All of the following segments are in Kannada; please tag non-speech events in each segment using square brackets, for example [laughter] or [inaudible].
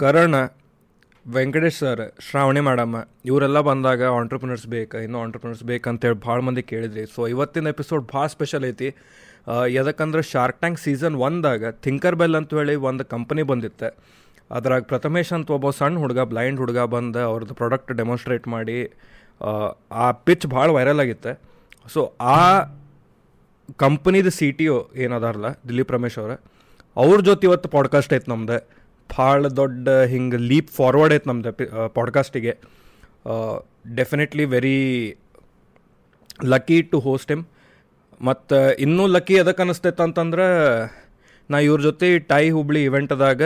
ಕರಣ್ ವೆಂಕಟೇಶ್ ಸರ್ ಶ್ರಾವಣಿ ಮೇಡಮ್ ಇವರೆಲ್ಲ ಬಂದಾಗ ಆಂಟ್ರಪ್ರಿನರ್ಸ್ ಬೇಕು ಇನ್ನೂ ಆಂಟ್ರಪ್ರಿನರ್ಸ್ ಬೇಕಂತೇಳಿ ಭಾಳ ಮಂದಿ ಕೇಳಿದ್ರಿ. ಸೊ ಇವತ್ತಿನ ಎಪಿಸೋಡ್ ಭಾಳ ಸ್ಪೆಷಲ್ ಐತಿ. ಯಾಕಂದ್ರೆ ಶಾರ್ಕ್ ಟ್ಯಾಂಕ್ ಸೀಸನ್ ಒಂದಾಗ ಥಿಂಕರ್ ಬೆಲ್ ಅಂತ ಹೇಳಿ ಒಂದು ಕಂಪನಿ ಬಂದಿತ್ತು. ಅದ್ರಾಗ ಪ್ರಥಮೇಶ್ ಅಂತ ಒಬ್ಬ ಸಣ್ಣ ಹುಡುಗ ಬ್ಲೈಂಡ್ ಹುಡುಗ ಬಂದು ಅವ್ರದ್ದು ಪ್ರಾಡಕ್ಟ್ ಡೆಮಾನ್ಸ್ಟ್ರೇಟ್ ಮಾಡಿ ಆ, ಆ ಪಿಚ್ ಭಾಳ ವೈರಲ್ ಆಗಿತ್ತು. ಸೊ ಆ ಕಂಪ್ನಿದ ಸಿ ಟಿ ಒ ಏನದಾರಲ್ಲ ದಿಲೀಪ್ ರಮೇಶ್ ಅವರ ಅವ್ರ ಜೊತೆ ಇವತ್ತು ಪಾಡ್ಕಾಸ್ಟ್ ಐತೆ ನಮ್ದು. ಭಾಳ ದೊಡ್ಡ ಹಿಂಗೆ ಲೀಪ್ ಫಾರ್ವರ್ಡ್ ಐತೆ ನಮ್ದು ಪಾಡ್ಕಾಸ್ಟಿಗೆ definitely very lucky to host him ಮತ್ತು, ಇನ್ನೂ ಲಕ್ಕಿ ಅದಕ್ಕೆ ಅನಿಸ್ತೈತೆ ಅಂತಂದ್ರೆ, ನಾ ಇವ್ರ ಜೊತೆ ಟೈ ಹುಬ್ಳಿ ಇವೆಂಟ್ದಾಗ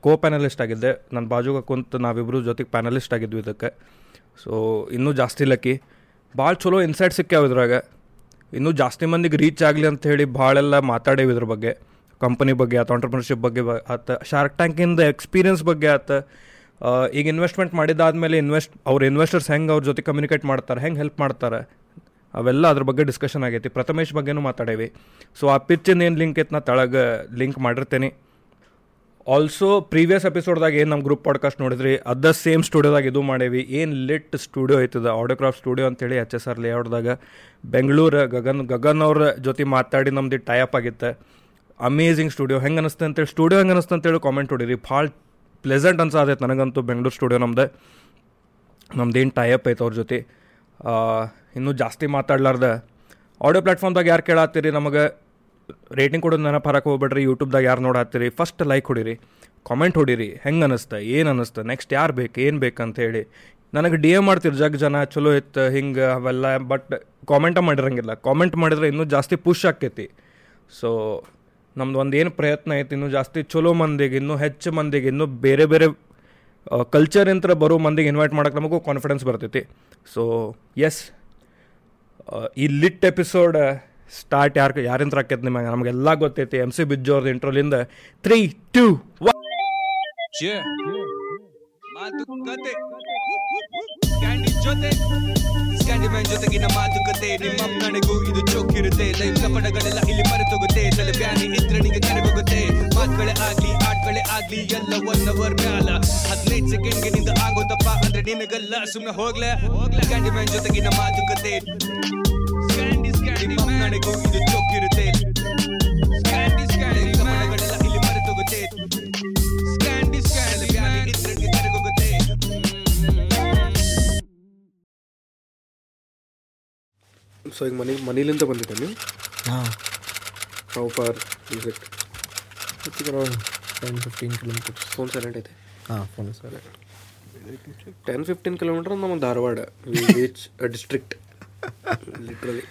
ಕೋ ಪ್ಯಾನಲಿಸ್ಟ್ ಆಗಿದ್ದೆ. ನನ್ನ ಬಾಜುಗೆ ಕುಂತು ನಾವಿಬ್ಬರು ಜೊತೆಗೆ ಪ್ಯಾನಲಿಸ್ಟ್ ಆಗಿದ್ವಿ ಇದಕ್ಕೆ. ಸೊ ಇನ್ನೂ ಜಾಸ್ತಿ ಲಕ್ಕಿ ಭಾಳ ಚಲೋ ಇನ್ಸೈಟ್ ಸಿಕ್ಕ್ಯಾವ ಇದ್ರಾಗ. ಇನ್ನೂ ಜಾಸ್ತಿ ಮಂದಿಗೆ ರೀಚ್ ಆಗಲಿ ಅಂತ ಹೇಳಿ ಭಾಳೆಲ್ಲ ಮಾತಾಡೇವಿ ಇದ್ರ ಬಗ್ಗೆ. ಕಂಪನಿ ಬಗ್ಗೆ ಆಯ್ತು ಆಂಟ್ರಪ್ರಿನರ್ಶಿಪ್ ಬಗ್ಗೆ ಆತ ಶಾರ್ಕ್ ಟ್ಯಾಂಕಿಂದ ಎಕ್ಸ್ಪೀರಿಯನ್ಸ್ ಬಗ್ಗೆ ಆಯ್ತು ಈಗ ಇನ್ವೆಸ್ಟ್ಮೆಂಟ್ ಮಾಡಿದಾದ್ಮೇಲೆ ಇನ್ವೆಸ್ಟ್ ಅವ್ರ ಇನ್ವೆಸ್ಟರ್ಸ್ ಹೆಂಗೆ ಅವ್ರ ಜೊತೆ ಕಮ್ಯುನಿಕೇಟ್ ಮಾಡ್ತಾರೆ, ಹೆಂಗೆ ಹೆಲ್ಪ್ ಮಾಡ್ತಾರೆ, ಅವೆಲ್ಲ ಅದ್ರ ಬಗ್ಗೆ ಡಿಸ್ಕಷನ್ ಆಗೈತಿ. ಪ್ರಥಮೇಶ್ ಬಗ್ಗೆನೂ ಮಾತಾಡೇವಿ. ಸೊ ಆ ಪಿಚ್ಚಿಂದ ಏನು ಲಿಂಕ್ ಐತೆ ನಾ ತಳಗ ಲಿಂಕ್ ಮಾಡಿರ್ತೇನೆ. ಆಲ್ಸೋ ಪ್ರೀವಿಯಸ್ ಎಪಿಸೋಡ್ದಾಗ ಏನು ನಮ್ಮ ಗ್ರೂಪ್ ಪಾಡ್ಕಾಸ್ಟ್ ನೋಡಿದ್ರಿ, ಅದ ಸೇಮ್ ಸ್ಟುಡಿಯೋದಾಗ ಇದು ಮಾಡೇವಿ. ಏನು ಲಿಟ್ ಸ್ಟುಡಿಯೋ ಆಯ್ತದ ಆಡಿಯೋಕ್ರಾಫ್ಟ್ ಸ್ಟುಡಿಯೋ ಅಂತೇಳಿ ಎಚ್ ಎಸ್ ಆರ್ ಲೇಔಟ್ದಾಗ ಬೆಂಗಳೂರು ಗಗನ್ ಗಗನ್ ಅವ್ರ ಜೊತೆ ಮಾತಾಡಿ ನಮ್ದು ಟೈಅಪ್ ಆಗಿತ್ತೆ. ಅಮೇಝಿಂಗ್ ಸ್ಟುಡಿಯೋ ಹೆಂಗೆ ಅನಿಸ್ತೆ ಅಂತೇಳಿ ಸ್ಟುಡಿಯೋ ಹೆಂಗೆ ಅನಿಸ್ತೆ ಅಂತೇಳಿ ಕಾಮೆಂಟ್ ಹೊಡೀರಿ. ಭಾಳ ಪ್ಲೆಸೆಂಟ್ ಅನ್ಸಾದೈತೆ ನನಗಂತೂ ಬೆಂಗಳೂರು ಸ್ಟುಡಿಯೋ ನಮ್ದು. ನಮ್ದೇನು ಟೈಅಪ್ ಐತೆ ಅವ್ರ ಜೊತೆ. ಇನ್ನೂ ಜಾಸ್ತಿ ಮಾತಾಡ್ಲಾರ್ದೆ. ಆಡಿಯೋ ಪ್ಲಾಟ್ಫಾರ್ಮ್ದಾಗ ಯಾರು ಕೇಳಾತ್ತೀರಿ ನಮಗೆ? ರೇಟಿಂಗ್ ಕೊಡೋದು ನೆನಪು ಹರಕ್ಕೆ ಹೋಗ್ಬೇಡ್ರಿ ಯೂಟ್ಯೂಬ್ದಾಗ ಯಾರು ನೋಡಾತ್ತೀರಿ? ಫಸ್ಟ್ ಲೈಕ್ ಹೊಡೀರಿ. ಕಾಮೆಂಟ್ ಹೊಡೀರಿ. ಹೆಂಗೆ ಅನ್ನಿಸ್ತ ಏನು ಅನ್ನಿಸ್ತ ನೆಕ್ಸ್ಟ್ ಯಾರು ಬೇಕು? ಏನು ಬೇಕಂತ ಹೇಳಿ. ನನಗೆ ಡಿ ಎ ಮಾಡ್ತೀರಿ, ಜಗ್ ಜನ, ಚಲೋ ಇತ್ತು, ಹಿಂಗೆ ಅವೆಲ್ಲ ಬಟ್ ಕಾಮೆಂಟ ಮಾಡಿರಂಗಿಲ್ಲ. ಕಾಮೆಂಟ್ ಮಾಡಿದ್ರೆ ಇನ್ನೂ ಜಾಸ್ತಿ ಪುಷ್ ಆಕ್ಕೈತಿ ಸೊ ನಮ್ದು ಒಂದು ಏನು ಪ್ರಯತ್ನ ಐತಿ, ಇನ್ನೂ ಜಾಸ್ತಿ ಚಲೋ ಮಂದಿಗೆ, ಇನ್ನೂ ಹೆಚ್ಚು ಮಂದಿಗೆ, ಇನ್ನೂ ಬೇರೆ ಬೇರೆ ಕಲ್ಚರ್ ಇಂತ ಬರೋ ಮಂದಿಗೆ ಇನ್ವೈಟ್ ಮಾಡೋಕೆ ನಮಗೂ ಕಾನ್ಫಿಡೆನ್ಸ್ ಬರ್ತೈತಿ. ಸೊ ಎಸ್ ಈ ಲಿಟ್ ಎಪಿಸೋಡ್ ಸ್ಟಾರ್ಟ್ ಯಾರು ಯಾರಿಂತ್ರ ಆಕೈತೆ ನಿಮಗೆ? ನಮಗೆಲ್ಲ ಗೊತ್ತೈತಿ ಎಂ ಸಿ ಬಿಜ್ಜೋರ್ದು ಇಂಟ್ರೋಲಿಂದ ತ್ರೀ ಟೂ ಒನ್. ಮಾತುಕತೆ ಕ್ಯಾಂಡಿ ಜೊತೆ ಕ್ಯಾಂಡಿ ಮ್ಯಾನ್ ಜೊತೆಗಿನ ಮಾತುಕತೆ ನಿಮ್ಮ ನನಗೂ ಇದು ಚೋಕಿರುತ್ತೆ ಲೈಫ್ ಪಡಗಳೆಲ್ಲ ಇಲ್ಲಿ ಮರೆತೋಗುತ್ತೆ. ತಲೆ ಬ್ಯಾನಿ ಇದ್ರೆ ನಿಂಗೆ ಕರೆಗೋಗುತ್ತೆ ಮಾತುಗಳೇ ಆಗ್ಲಿ ಆಟ್ಗಳೇ ಆಗ್ಲಿ ಎಲ್ಲ ಒನ್ ಅವರ್ ಮ್ಯಾಲ. ಹದಿನೈದು ಸೆಕೆಂಡ್ಗೆ ನಿಂದ ಆಗೋದಪ್ಪ ಅಂದ್ರೆ ನಿನಗಲ್ಲ. ಸುಮ್ನೆ ಹೋಗ್ಲೆ. ಕ್ಯಾಂಡಿ ಮ್ಯಾನ್ ಜೊತೆಗಿನ ಮಾತುಕತೆ ಕ್ಯಾಂಡಿ ನಿಮ್ಮ ನನಗೂ ಇದು ಚೋಕಿರುತ್ತೆ ಸೊ ಈಗ ಮನೆ ಮನೇಲಿಂದ ಬಂದಿದ್ದೆ ನೀವು ಹಾಂ. How far is it around ten fifteen kilometres phone silent ಐತೆ? ಹಾಂ phone silent ten fifteen kilometre ನಮ್ಮ Dharwad. Which district literally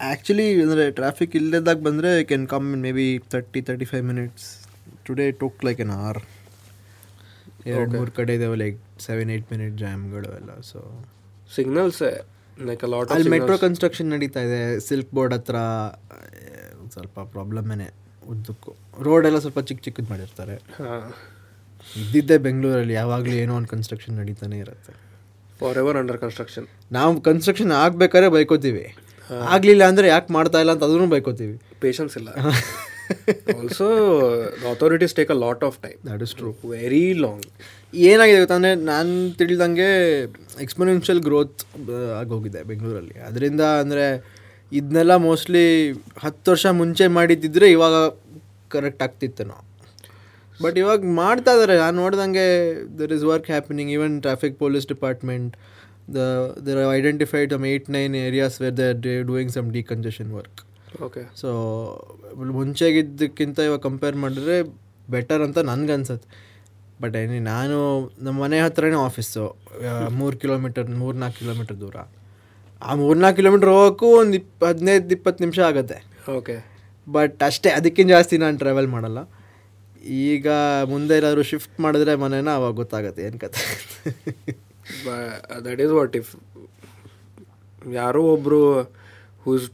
actually ಅಂದರೆ ಟ್ರಾಫಿಕ್ ಇಲ್ಲದಾಗ ಬಂದರೆ can come maybe thirty thirty five minutes today took like N R ಎರಡು ಮೂರು ಕಡೆ ಇದಾವೆ ಲೈಕ್ ಸೆವೆನ್ ಏಯ್ಟ್ ಮಿನಿಟ್ ಜಾಮ್ಗಳು ಎಲ್ಲ ಸೊ ಸಿಗ್ನಲ್ಸ್ ಲೈಕ್ ಲಾಟ್ ಅಲ್ಲಿ ಮೆಟ್ರೋ ಕನ್ಸ್ಟ್ರಕ್ಷನ್ ನಡೀತಾ ಇದೆ. ಸಿಲ್ಕ್ ಬೋರ್ಡ್ ಹತ್ರ ಸ್ವಲ್ಪ ಪ್ರಾಬ್ಲಮ್ಮೇನೆ ಉದ್ದಕ್ಕೂ ರೋಡ್ ಎಲ್ಲ ಸ್ವಲ್ಪ ಚಿಕ್ಕ ಚಿಕ್ಕದು ಮಾಡಿರ್ತಾರೆ. ಇದ್ದಿದ್ದೆ ಇದ್ದಿದ್ದೇ ಬೆಂಗಳೂರಲ್ಲಿ ಯಾವಾಗಲೂ ಏನೋ ಒಂದು ಕನ್ಸ್ಟ್ರಕ್ಷನ್ ನಡೀತಾನೆ ಇರುತ್ತೆ. ಫಾರ್ ಎವರ್ ಅಂಡರ್ ಕನ್ಸ್ಟ್ರಕ್ಷನ್ ನಾವು ಕನ್ಸ್ಟ್ರಕ್ಷನ್ ಆಗಬೇಕಾದ್ರೆ ಬೈಕೋತೀವಿ. ಆಗಲಿಲ್ಲ ಅಂದರೆ ಯಾಕೆ ಮಾಡ್ತಾ ಇಲ್ಲ ಅಂತ ಅದನ್ನು ಬೈಕೋತೀವಿ. ಪೇಷನ್ಸ್ ಇಲ್ಲ. [laughs] Also authorities take a lot of time that is true very long ಏನಾಗಿದೆ ಗೊತ್ತಂದರೆ ನಾನು ತಿಳಿದಂಗೆ ಎಕ್ಸ್ಪೋನೆನ್ಷಿಯಲ್ ಗ್ರೋತ್ ಆಗೋಗಿದೆ ಬೆಂಗಳೂರಲ್ಲಿ. ಅದರಿಂದ ಅಂದರೆ ಇದನ್ನೆಲ್ಲ ಮೋಸ್ಟ್ಲಿ ಹತ್ತು ವರ್ಷ ಮುಂಚೆ ಮಾಡಿದ್ದಿದ್ರೆ ಇವಾಗ ಕರೆಕ್ಟ್ ಆಗ್ತಿತ್ತು ನಾವು. ಬಟ್ ಇವಾಗ ಮಾಡ್ತಾ ಇದ್ದಾರೆ ನಾನು ನೋಡ್ದಂಗೆ there is work happening even traffic police department the there identified some eight nine areas where they doing some decongestion work okay so ಮುಂಚೆಗಿದ್ದಕ್ಕಿಂತ ಇವಾಗ ಕಂಪೇರ್ ಮಾಡಿದ್ರೆ ಬೆಟರ್ ಅಂತ ನನಗನ್ಸತ್ತೆ. ಬಟ್ ಏನಿ ನಾನು ನಮ್ಮ ಮನೆ ಹತ್ರನೇ ಆಫೀಸು ಮೂರು ಕಿಲೋಮೀಟರ್ ಮೂರು ನಾಲ್ಕು ಕಿಲೋಮೀಟರ್ ದೂರ. ಆ ಮೂರ್ನಾಲ್ಕು ಕಿಲೋಮೀಟ್ರ್ ಹೋಗೋಕ್ಕೂ ಒಂದು ಇಪ್ಪ ಹದಿನೈದು ಇಪ್ಪತ್ತು ನಿಮಿಷ ಆಗುತ್ತೆ. ಓಕೆ ಬಟ್ ಅಷ್ಟೇ ಅದಕ್ಕಿಂತ ಜಾಸ್ತಿ ನಾನು ಟ್ರಾವೆಲ್ ಮಾಡಲ್ಲ. ಈಗ ಮುಂದೆ ಏನಾದರೂ ಶಿಫ್ಟ್ ಮಾಡಿದ್ರೆ ಮನೇನ ಅವಾಗ ಗೊತ್ತಾಗುತ್ತೆ ಏನು ಕತೆ ದಟ್ ಈಸ್ ವಾಟ್ ಇಫ್ ಯಾರೋ ಒಬ್ರು who's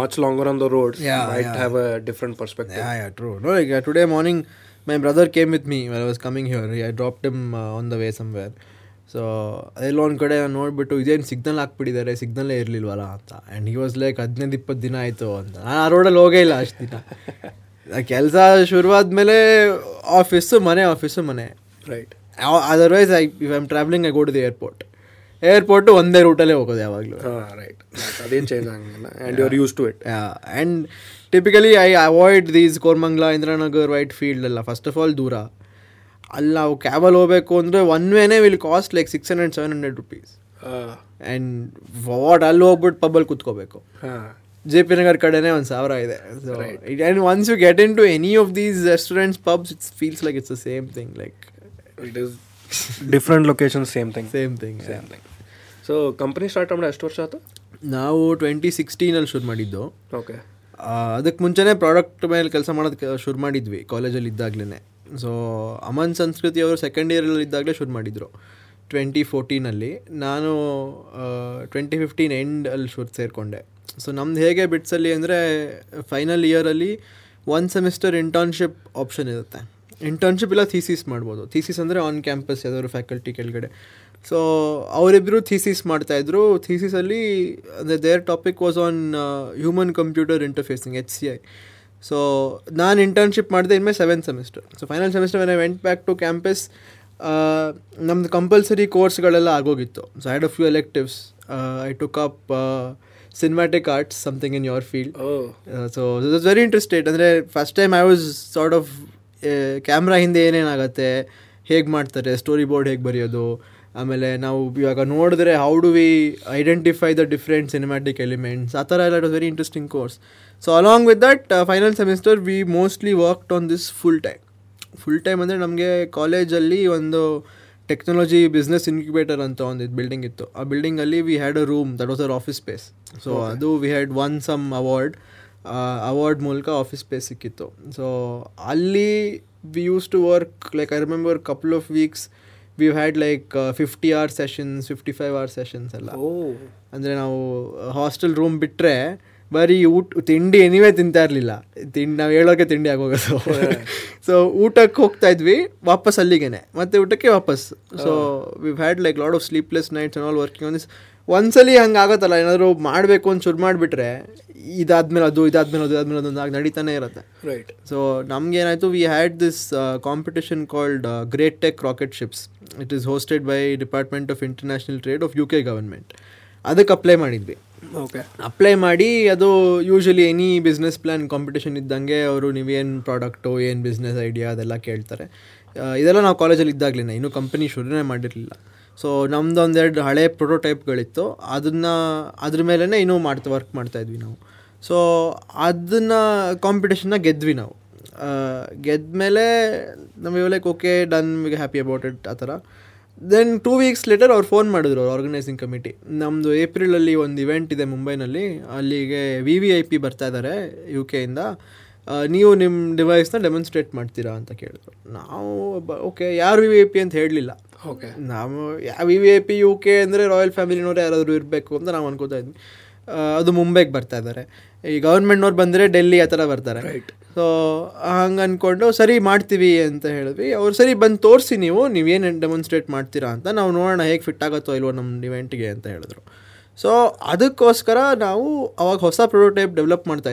much longer on the road Yeah, might yeah. Have a different perspective Yeah, yeah, true. No, like uh, today morning, my brother came with me when I was coming here. I dropped him uh, on the way somewhere. So ಅದೆಲ್ಲ ಒಂದು ಕಡೆ ನೋಡಿಬಿಟ್ಟು ಇದೇನು ಸಿಗ್ನಲ್ ಹಾಕ್ಬಿಟ್ಟಿದ್ದಾರೆ ಸಿಗ್ನಲ್ಲೇ ಇರಲಿಲ್ವಲ್ಲ ಅಂತ ಆ್ಯಂಡ್ ಹಿ ವಾಸ್ ಲೈಕ್ ಹದಿನೈದು ಇಪ್ಪತ್ತು ದಿನ ಆಯಿತು ಅಂತ ನಾನು ಆ ರೋಡಲ್ಲಿ ಹೋಗೇ ಇಲ್ಲ ಅಷ್ಟು ದಿನ [laughs] ಕೆಲಸ ಶುರುವಾದ್ಮೇಲೆ ಆಫೀಸು ಮನೆ ಆಫೀಸು ಮನೆ right otherwise I if I'm travelling I go to the airport airport ಒಂದೇ ರೂಟಲ್ಲೇ ಹೋಗೋದು ಯಾವಾಗಲೂ. ಹಾಂ ರೈಟ್ ಅದೇನು ಚೇಂಜ್ ಆಗಂಗಿಲ್ಲ. And you are used to it and typically I avoid these Koramangala Indiranagar Whitefield ಎಲ್ಲ. ಫಸ್ಟ್ ಆಫ್ ಆಲ್ ದೂರ ಅಲ್ಲಿ ನಾವು ಕ್ಯಾಬಲ್ಲಿ ಹೋಗಬೇಕು ಅಂದರೆ one ವೇನೇ will cost like six hundred seven hundred rupees and what ಅಲ್ಲಿ ಹೋಗ್ಬಿಟ್ಟು ಪಬ್ಬಲ್ಲಿ ಕೂತ್ಕೋಬೇಕು. ಹಾಂ. ಜೆ ಪಿ ನಗರ್ ಕಡೆನೇ ಒಂದು ಸಾವಿರ ಇದೆ. And once you get into any of these restaurants pubs it's feels like it's the same thing like it is different location same thing same thing same thing so company start ಮಾಡಿ ಎಷ್ಟು ವರ್ಷ ಆಯ್ತು? ನಾವು ಟ್ವೆಂಟಿ ಸಿಕ್ಸ್ಟೀನಲ್ಲಿ ಶುರು ಮಾಡಿದ್ದು. ಓಕೆ ಅದಕ್ಕೆ ಮುಂಚೆನೇ ಪ್ರಾಡಕ್ಟ್ ಮೇಲೆ ಕೆಲಸ ಮಾಡೋದಕ್ಕೆ ಶುರು ಮಾಡಿದ್ವಿ ಕಾಲೇಜಲ್ಲಿ ಇದ್ದಾಗಲೇ ಸೊ ಅಮನ್ ಸಂಸ್ಕೃತಿ ಅವರು ಸೆಕೆಂಡ್ ಇಯರಲ್ಲಿ ಇದ್ದಾಗಲೇ ಶುರು ಮಾಡಿದರು ಟ್ವೆಂಟಿ ಫೋರ್ಟೀನಲ್ಲಿ ನಾನು ಟ್ವೆಂಟಿ ಫಿಫ್ಟೀನ್ ಎಂಡಲ್ಲಿ ಶುರು ಸೇರಿಕೊಂಡೆ. ಸೊ ನಮ್ದು ಹೇಗೆ ಬಿಟ್ಸಲ್ಲಿ ಅಂದರೆ ಫೈನಲ್ ಇಯರಲ್ಲಿ ಒನ್ ಸೆಮಿಸ್ಟರ್ ಇಂಟರ್ನ್ಶಿಪ್ ಆಪ್ಷನ್ ಇರುತ್ತೆ. ಇಂಟರ್ನ್ಶಿಪ್ ಇಲ್ಲ ಥೀಸಿಸ್ ಮಾಡ್ಬೋದು. ಥೀಸಿಸ್ ಅಂದರೆ ಆನ್ ಕ್ಯಾಂಪಸ್ ಯಾವ್ದಾದ್ರು ಫ್ಯಾಕಲ್ಟಿ ಕೆಳಗಡೆ. ಸೊ ಅವರಿಬ್ಬರು ಥೀಸಿಸ್ ಮಾಡ್ತಾಯಿದ್ರು ಥೀಸಿಸಲ್ಲಿ ಅಂದರೆ their topic was on human computer interfacing H C I so ನಾನು ಇಂಟರ್ನ್ಶಿಪ್ ಮಾಡಿದೆ ಇನ್ಮೇಲೆ seventh semester so final semester I went back to campus ನಮ್ಮದು ಕಂಪಲ್ಸರಿ ಕೋರ್ಸ್ಗಳೆಲ್ಲ ಆಗೋಗಿತ್ತು. So I had a few electives I took up cinematic arts something in your field so so it's very interested ಅಂದರೆ first time I was sort of camera ಹಿಂದೆ ಏನೇನಾಗುತ್ತೆ ಹೇಗೆ ಮಾಡ್ತಾರೆ ಸ್ಟೋರಿ ಬೋರ್ಡ್ ಹೇಗೆ ಬರೆಯೋದು ಆಮೇಲೆ ನಾವು ಇವಾಗ ನೋಡಿದ್ರೆ how do we identify the different cinematic elements ಆ ಥರ ಎಲ್ಲ it was very interesting course so along with that final semester we mostly worked on this full time full time ಅಂದರೆ ನಮಗೆ ಕಾಲೇಜಲ್ಲಿ ಒಂದು ಟೆಕ್ನಾಲಜಿ ಬಿಸ್ನೆಸ್ ಇನ್ಕ್ಯುಬೇಟರ್ ಅಂತ ಒಂದು ಇದು ಬಿಲ್ಡಿಂಗ್ ಇತ್ತು. ಆ ಬಿಲ್ಡಿಂಗಲ್ಲಿ we had a room that was our office space so ಅದು we had one some award award ಮೂಲಕ ಆಫೀಸ್ ಸ್ಪೇಸ್ ಸಿಕ್ಕಿತ್ತು. ಸೊ ಅಲ್ಲಿ we used to work like I remember couple of weeks we had like fifty hour sessions fifty five hour sessions ಎಲ್ಲ. ಅಂದರೆ ನಾವು ಹಾಸ್ಟೆಲ್ ರೂಮ್ ಬಿಟ್ಟರೆ ಬರೀ ಊಟ ತಿಂಡಿ ಎನಿವೇ ತಿಂತಾ ಇರಲಿಲ್ಲ. ತಿಂಡಿ ನಾವು ಹೇಳೋಕೆ ತಿಂಡಿ ಆಗೋಗೋದು ಸೊ [laughs] ಊಟಕ್ಕೆ ಹೋಗ್ತಾ ಇದ್ವಿ ವಾಪಸ್ ಅಲ್ಲಿಗೇನೆ. ಮತ್ತೆ ಊಟಕ್ಕೆ ವಾಪಸ್. So we had like lot of sleepless nights all working on this ಒಂದ್ಸಲಿ ಹಂಗೆ ಆಗುತ್ತಲ್ಲ ಏನಾದರೂ ಮಾಡಬೇಕು ಅಂತ ಶುರು ಮಾಡಿಬಿಟ್ರೆ ಇದಾದ್ಮೇಲೆ ಅದು ಇದಾದ್ಮೇಲೆ ಅದು ಇದಾದ್ಮೇಲೆ ಅದೊಂದು ಆಗಿ ನಡೀತಾನೆ ಇರುತ್ತೆ. ರೈಟ್ ಸೊ ಏನಾಯ್ತು we had this competition called great tech rocket ships it is hosted by department of international trade of U K government ಅದಕ್ಕೆ ಅಪ್ಲೈ ಮಾಡಿದ್ವಿ. ಓಕೆ ಅಪ್ಲೈ ಮಾಡಿ ಅದು usually any business plan competition ಇದ್ದಂಗೆ ಅವರು ನೀವೇನು ಪ್ರಾಡಕ್ಟು ಏನು ಬಿಸ್ನೆಸ್ ಐಡಿಯಾ ಅದೆಲ್ಲ ಕೇಳ್ತಾರೆ. ಇದೆಲ್ಲ ನಾವು ಕಾಲೇಜಲ್ಲಿ ಇದ್ದಾಗಲೇ ಇನ್ನೂ ಕಂಪನಿ ಶುರುನೇ ಮಾಡಿರಲಿಲ್ಲ. ಸೊ ನಮ್ದು ಒಂದೆರಡು ಹಳೆ ಪ್ರೊಟೋಟೈಪ್ಗಳಿತ್ತು ಅದನ್ನು, ಅದ್ರ ಮೇಲೇ ಇನ್ನೂ ಮಾಡ್ತಾ ವರ್ಕ್ ಮಾಡ್ತಾಯಿದ್ವಿ ನಾವು. ಸೊ ಅದನ್ನು ಕಾಂಪಿಟೇಷನ್ನ ಗೆದ್ವಿ ನಾವು. ಗೆದ್ದ ಮೇಲೆ ನಮಗೆ ಲೈಕ್ ಓಕೆ ಡನ್ ವಿಗೆ ಹ್ಯಾಪಿ ಅಬೌಟ್ ಇಟ್ ಆ ಥರ. ದೆನ್ ಟೂ ವೀಕ್ಸ್ ಲೇಟರ್ ಅವ್ರು ಫೋನ್ ಮಾಡಿದ್ರು, ಅವ್ರು ಆರ್ಗನೈಸಿಂಗ್ ಕಮಿಟಿ ನಮ್ಮದು ಏಪ್ರಿಲಲ್ಲಿ ಒಂದು ಇವೆಂಟ್ ಇದೆ ಮುಂಬೈನಲ್ಲಿ. ಅಲ್ಲಿಗೆ ವಿ ವಿ ಐ ಪಿ ಬರ್ತಾ ಇದ್ದಾರೆ ಯು ಕೆಯಿಂದ ನೀವು ನಿಮ್ಮ ಡಿವೈಸ್ನ ಡೆಮಾನ್ಸ್ಟ್ರೇಟ್ ಮಾಡ್ತೀರಾ ಅಂತ ಕೇಳಿದ್ರು. ನಾವು ಓಕೆ ಯಾರು ವಿ ವಿ ಐ ಪಿ ಅಂತ ಹೇಳಲಿಲ್ಲ. ಓಕೆ. ನಾವು V V I P U K ಅಂದರೆ ರಾಯಲ್ ಫ್ಯಾಮಿಲಿನವ್ರು ಯಾರಾದರೂ ಇರಬೇಕು ಅಂತ ನಾವು ಅನ್ಕೋತಾ ಇದ್ವಿ. ಅದು ಮುಂಬೈಗೆ ಬರ್ತಾ ಇದ್ದಾರೆ. ಈ ಗೌರ್ಮೆಂಟ್ನವ್ರು ಬಂದರೆ ಡೆಲ್ಲಿ ಆ ಥರ ಬರ್ತಾರೆ. ರೈಟ್ ಸೊ ಹಂಗೆ ಅಂದ್ಕೊಂಡು ಸರಿ ಮಾಡ್ತೀವಿ ಅಂತ ಹೇಳಿದ್ವಿ. ಅವ್ರು ಸರಿ ಬಂದು ತೋರಿಸಿ ನೀವು ನೀವೇನು ಡೆಮಾನ್ಸ್ಟ್ರೇಟ್ ಮಾಡ್ತೀರಾ ಅಂತ ನಾವು ನೋಡೋಣ ಹೇಗೆ ಫಿಟ್ ಆಗುತ್ತೋ ಇಲ್ವೋ ನಮ್ಮ ಇವೆಂಟ್ಗೆ ಅಂತ ಹೇಳಿದ್ರು. ಸೊ ಅದಕ್ಕೋಸ್ಕರ ನಾವು ಅವಾಗ ಹೊಸ ಪ್ರೊಟೋಟೈಪ್ ಡೆವಲಪ್ ಮಾಡ್ತಾ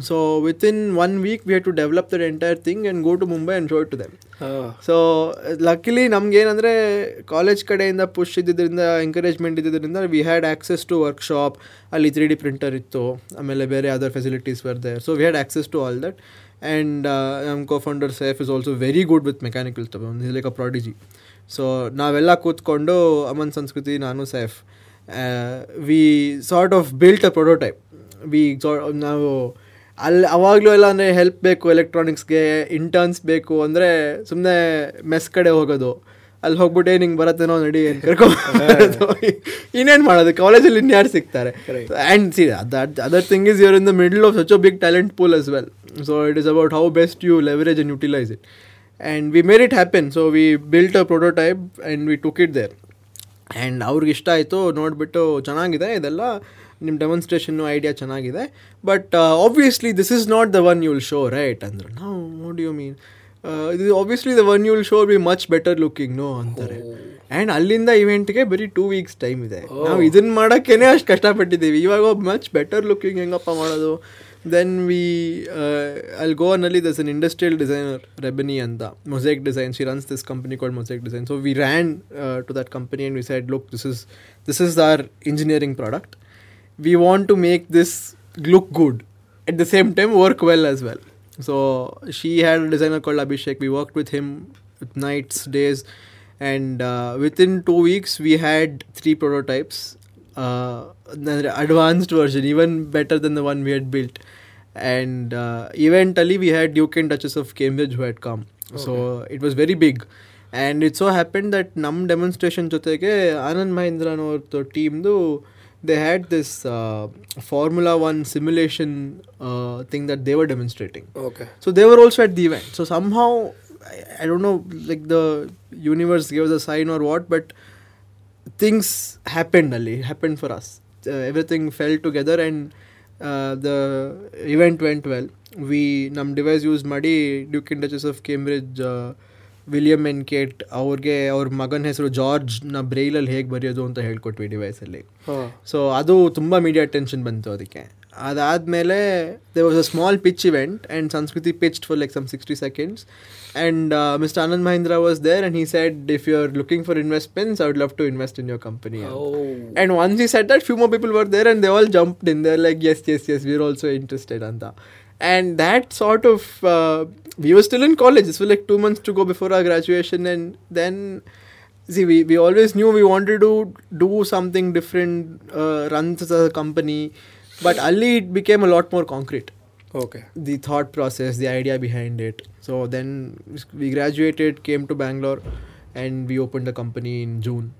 so within one week we have to develop that entire thing and go to Mumbai and show to them so luckily ನಮ್ಗೇನಂದರೆ college ಕಡೆಯಿಂದ ಪುಷ್ ಇದ್ದಿದ್ದರಿಂದ ಎಂಕರೇಜ್ಮೆಂಟ್ ಇದ್ದಿದ್ದರಿಂದ we had access to workshop ಅಲ್ಲಿ ತ್ರೀ ಡಿ ಪ್ರಿಂಟರ್ ಇತ್ತು ಆಮೇಲೆ ಬೇರೆ ಅದರ್ ಫೆಸಿಲಿಟೀಸ್ ಬರ್ದೆ so we had access to all that and ನಮ್ಮ co founder Saif is also very good with mechanical is like a prodigy so ನಾವೆಲ್ಲ ಕೂತ್ಕೊಂಡು ಅಮನ್ ಸಂಸ್ಕೃತಿ ನಾನು Saif we sort of built a prototype we ನಾವು ಅಲ್ಲಿ ಅವಾಗಲೂ ಎಲ್ಲ ಅಂದರೆ ಹೆಲ್ಪ್ ಬೇಕು ಎಲೆಕ್ಟ್ರಾನಿಕ್ಸ್ಗೆ ಇಂಟರ್ನ್ಸ್ ಬೇಕು ಅಂದರೆ ಸುಮ್ಮನೆ ಮೆಸ್ ಕಡೆ ಹೋಗೋದು. ಅಲ್ಲಿ ಹೋಗ್ಬಿಟ್ಟು ಏನು ಹಿಂಗೆ ಬರತ್ತೇನೋ ನಡಿ ಏನು ಕರ್ಕೊಂಡು [laughs] ಇನ್ನೇನು ಮಾಡೋದು? ಕಾಲೇಜಲ್ಲಿ ಇನ್ಯಾರು ಸಿಗ್ತಾರೆ? And see other thing is your in the middle of such a big talent pool as well so it is about how best you leverage and utilise it and we made it happen so we built a prototype and we took it there and ಅವ್ರಿಗೆ ಇಷ್ಟ ಆಯಿತು ನೋಡಿಬಿಟ್ಟು ಚೆನ್ನಾಗಿದೆ. ಇದೆಲ್ಲ ನಿಮ್ಮ ಡೆಮಾನ್ಸ್ಟ್ರೇಷನ್ನು ಐಡಿಯಾ ಚೆನ್ನಾಗಿದೆ. But obviously this is not the one you'll show right ಅಂದರು ನಾವು ವಾಟ್ ಯು ಮೀನ್ ಇದು obviously the one you'll will show be much better looking no ಅಂತಾರೆ. Oh. ಆ್ಯಂಡ್ ಅಲ್ಲಿಂದ ಇವೆಂಟ್ಗೆ ಬರೀ ಟೂ ವೀಕ್ಸ್ ಟೈಮ್ ಇದೆ. Oh. ನಾವು ಇದನ್ನ ಮಾಡೋಕ್ಕೇ ಅಷ್ಟು ಕಷ್ಟಪಟ್ಟಿದ್ದೀವಿ. ಇವಾಗ ಮಚ್ ಬೆಟರ್ ಲುಕಿಂಗ್ ಹೆಂಗಪ್ಪ ಮಾಡೋದು? ದೆನ್ ವಿ ಅಲ್ಲಿ ಗೋವಾನಲ್ಲಿ ದಸ್ ಅನ್ ಇಂಡಸ್ಟ್ರಿಯಲ್ ಡಿಸೈನರ್ ರೆಬನಿ ಅಂತ mosaic design she runs this company called mosaic design so we ran to that company and we said look this is this is their engineering product is our engineering product. We want to make this look good at the same time work well as well. So she had a designer called Abhishek. We worked with him with nights, days, and uh, within two weeks we had three prototypes. Uh, the advanced version, even better than the one we had built. And uh, eventually we had Duke and Duchess of Cambridge who had come. So it was very big. And it so happened that ನಮ್ಮ ಡೆಮಾನ್ಸ್ಟ್ರೇಷನ್ ಜೊತೆಗೆ Anand ಮಹೇಂದ್ರನವ್ರದ್ದು ಟೀಮ್ದು they had this uh, Formula One simulation uh, thing that they were demonstrating. Okay. So they were also at the event. So somehow, I, I don't know, like the universe gave us a sign or what, but things happened, Ali. Happened for us. Uh, everything fell together and uh, the event went well. We, Num Device used Muddy, Duke and Duchess of Cambridge uh, William and Kate ಅವ್ರಿಗೆ ಅವ್ರ ಮಗನ ಹೆಸರು ಜಾರ್ಜ್ನ ಬ್ರೈಲಲ್ಲಿ ಹೇಗೆ ಬರೆಯೋದು ಅಂತ ಹೇಳ್ಕೊಟ್ವಿ ಡಿವೈಸಲ್ಲಿ. ಸೊ ಅದು ತುಂಬ ಮೀಡಿಯಾ ಅಟೆನ್ಷನ್ ಬಂತು ಅದಕ್ಕೆ. ಅದಾದಮೇಲೆ they was a small pitch event and Sanskriti pitched for like some sixty seconds and Mister Anand Mahindra was there and he said if you are looking for investments I would love to invest in your company And once he said that, few more people were there and they all jumped in. They're like, yes, yes, yes, we're also interested, Anta. and that sort of uh, we were still in college. This was like two months to go before our graduation. And then see we, we always knew we wanted to do something different uh, run the company. But ali it became a lot more concrete. Okay. The thought process the idea behind it. So then we graduated came to bangalore and we opened the company in june.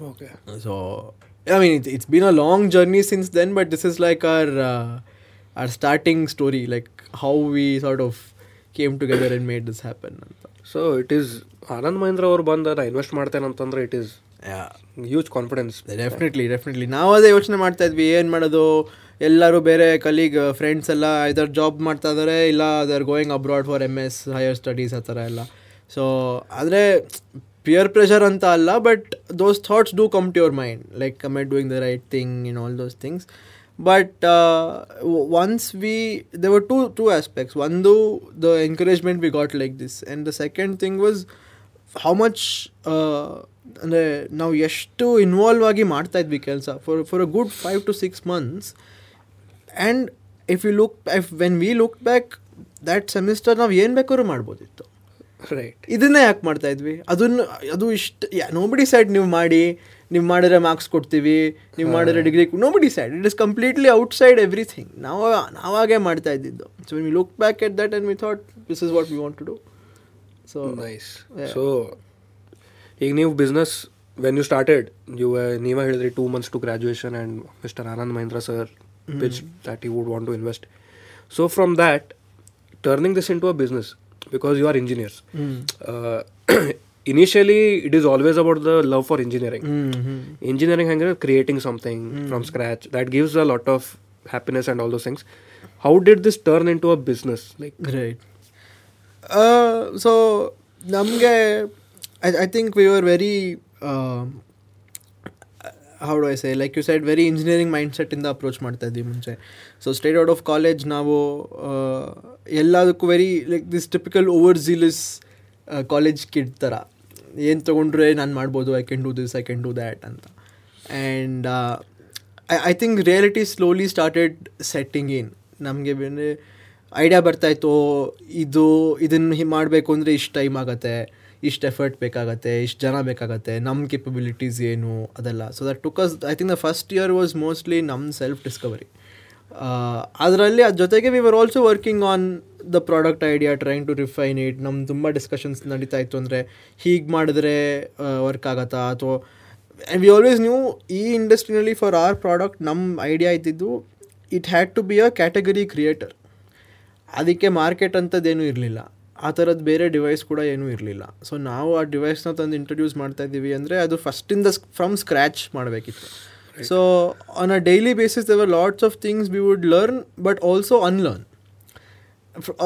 Okay. So i mean it, has been a long journey since then but this is like our uh, our starting story, like how we sort of came together and made this happen. So it is Anand Mahendra ಅವ್ರು ಬಂದ ನಾ ಇನ್ವೆಸ್ಟ್ ಮಾಡ್ತೇನೆ ಅಂತಂದ್ರೆ it is Yeah, huge confidence definitely definitely ನಾವು ಅದೇ ಯೋಚನೆ ಮಾಡ್ತಾ ಇದ್ವಿ ಏನು ಮಾಡೋದು? ಎಲ್ಲರೂ ಬೇರೆ ಕಲೀಗ್ ಫ್ರೆಂಡ್ಸ್ ಎಲ್ಲ ಇದರ ಜಾಬ್ ಮಾಡ್ತಾ ಇದ್ದಾರೆ ಇಲ್ಲ other going abroad for M S higher studies ಆ ಥರ ಎಲ್ಲ. ಸೊ ಆದರೆ ಪಿಯರ್ ಪ್ರೆಷರ್ ಅಂತ ಅಲ್ಲ but those thoughts do come to your mind like come I doing the right thing in all those things but once we there were two two aspects ಒಂದು the encouragement we got like this and the second thing was how much ಅಂದರೆ ನಾವು ಎಷ್ಟು ಇನ್ವಾಲ್ವ್ ಆಗಿ ಮಾಡ್ತಾ ಇದ್ವಿ ಕೆಲಸ for for a good five to six months and if you look if when we look back that semester ನಾವು ಏನು ಬೇಕಾದ್ರೂ ಮಾಡ್ಬೋದಿತ್ತು. ರೈಟ್ ಇದನ್ನೇ ಯಾಕೆ ಮಾಡ್ತಾ ಇದ್ವಿ? ಅದನ್ನು ಅದು ಇಷ್ಟು ನೋಬಡಿ ಸೈಡ್ ನೀವು ಮಾಡಿ. ನೀವು ಮಾಡಿದ್ರೆ ಮಾರ್ಕ್ಸ್ ಕೊಡ್ತೀವಿ ನೀವು ಮಾಡಿದ್ರೆ degree no be decide it is completely outside everything ನಾವು ನಾವಾಗೇ ಮಾಡ್ತಾ ಇದ್ದಿದ್ದು. So we look back at that and we thought this is what we want to do so nice so ಈಗ ನೀವು business when you started you ನೀವೇ ಹೇಳಿದ್ರಿ two months to graduation and mister Anand Mahindra sir which that you would want to invest so from that turning this into a business because you are engineers initially it is always about the love for engineering engineering ಹೆಂಗೆ creating something from scratch that gives a lot of happiness and all those things how did this turn into a business like Right. Uh, so ನಮಗೆ I I think we are very how do I say like you side very engineering mind ಸೆಟ್ಟಿಂದ approach ಮಾಡ್ತಾ ಇದ್ವಿ ಮುಂಚೆ. So straight out of college ನಾವು ಆ, ಎಲ್ಲದಕ್ಕೂ very like this typical over zealous college kid ಥರ ಏನು ತೊಗೊಂಡ್ರೆ ನಾನು ಮಾಡ್ಬೋದು I can do this I can do that ಅಂತ. And I I think reality slowly started setting in ನಮಗೆ ಬೇರೆ ಐಡಿಯಾ ಬರ್ತಾಯಿತ್ತು ಇದು ಇದನ್ನು ಮಾಡಬೇಕು ಅಂದರೆ ಇಷ್ಟು ಟೈಮ್ ಆಗುತ್ತೆ, ಇಷ್ಟು ಎಫರ್ಟ್ ಬೇಕಾಗತ್ತೆ, ಇಷ್ಟು ಜನ ಬೇಕಾಗತ್ತೆ ನಮ್ಮ ಕೆಪಬಿಲಿಟೀಸ್ ಏನು ಅದೆಲ್ಲ. So that took us I think the first year was mostly ನಮ್ಮ ಸೆಲ್ಫ್ ಡಿಸ್ಕವರಿ ಅದರಲ್ಲಿ ಅದ್ರ ಜೊತೆಗೆ we were also working on the product idea trying to refine it ನಮ್ಮ ತುಂಬ ಡಿಸ್ಕಷನ್ಸ್ ನಡೀತಾ ಇತ್ತು ಅಂದರೆ ಹೀಗೆ ಮಾಡಿದ್ರೆ ವರ್ಕ್ ಆಗತ್ತಾ? ಅಥವಾ ವಿ ಆಲ್ವೇಸ್ ನೀವು ಈ ಇಂಡಸ್ಟ್ರಿನಲ್ಲಿ ಫಾರ್ ಆರ್ ಪ್ರಾಡಕ್ಟ್ ನಮ್ಮ ಐಡಿಯಾ ಇದ್ದಿದ್ದು it had to be a category creator ಅದಕ್ಕೆ ಮಾರ್ಕೆಟ್ ಅಂಥದ್ದೇನೂ ಇರಲಿಲ್ಲ. ಆ ಥರದ್ದು ಬೇರೆ ಡಿವೈಸ್ ಕೂಡ ಏನೂ ಇರಲಿಲ್ಲ. ಸೊ ನಾವು ಆ ಡಿವೈಸ್ನ ತಂದು ಇಂಟ್ರೊಡ್ಯೂಸ್ ಮಾಡ್ತಾ ಇದ್ದೀವಿ ಅಂದರೆ ಅದು ಫಸ್ಟಿಂದ ಫ್ರಮ್ ಸ್ಕ್ರ್ಯಾಚ್ ಮಾಡಬೇಕಿತ್ತು. So on a daily basis there were lots of things we would learn but also unlearn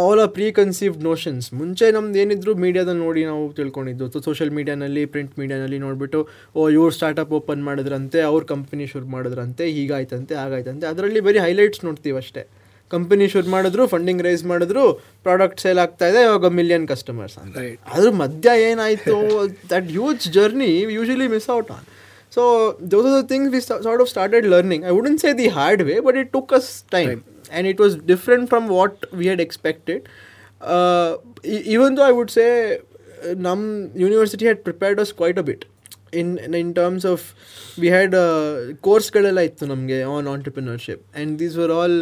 all our preconceived notions ಮುಂಚೆ ನಮ್ದು ಏನಿದ್ರು ಮೀಡಿಯಾದಲ್ಲಿ ನೋಡಿ ನಾವು ತಿಳ್ಕೊಂಡಿದ್ದು. ಸೋಷಿಯಲ್ ಮೀಡಿಯಾನಲ್ಲಿ ಪ್ರಿಂಟ್ ಮೀಡಿಯಾನಲ್ಲಿ ನೋಡಿಬಿಟ್ಟು ಓ ಇವ್ರು ಸ್ಟಾರ್ಟಪ್ ಓಪನ್ ಮಾಡಿದ್ರಂತೆ ಅವ್ರ ಕಂಪನಿ ಶುರು ಮಾಡಿದ್ರಂತೆ ಹೀಗಾಯ್ತಂತೆ ಹಾಗಾಯ್ತಂತೆ. ಅದರಲ್ಲಿ ಬರೀ ಹೈಲೈಟ್ಸ್ ನೋಡ್ತೀವಿ ಅಷ್ಟೇ. ಕಂಪನಿ ಶುರು ಮಾಡಿದ್ರು ಫಂಡಿಂಗ್ ರೈಸ್ ಮಾಡಿದ್ರು ಪ್ರಾಡಕ್ಟ್ ಸೇಲ್ ಆಗ್ತಾ ಇದೆ ಇವಾಗ ಮಿಲಿಯನ್ ಕಸ್ಟಮರ್ಸ್ ಅಂತ. ಅದ್ರ ಮಧ್ಯ ಏನಾಯಿತು that huge journey usually miss out on So those are the things we sort of started learning. I wouldn't say the hard way, but it took us time, right. and it was different from what we had expected. Uh, e- even though I would say, uh, Nam University had prepared us quite a bit. In in terms of we had ಕೋರ್ಸ್ಗಳೆಲ್ಲ ಇತ್ತು ನಮಗೆ on entrepreneurship and these were all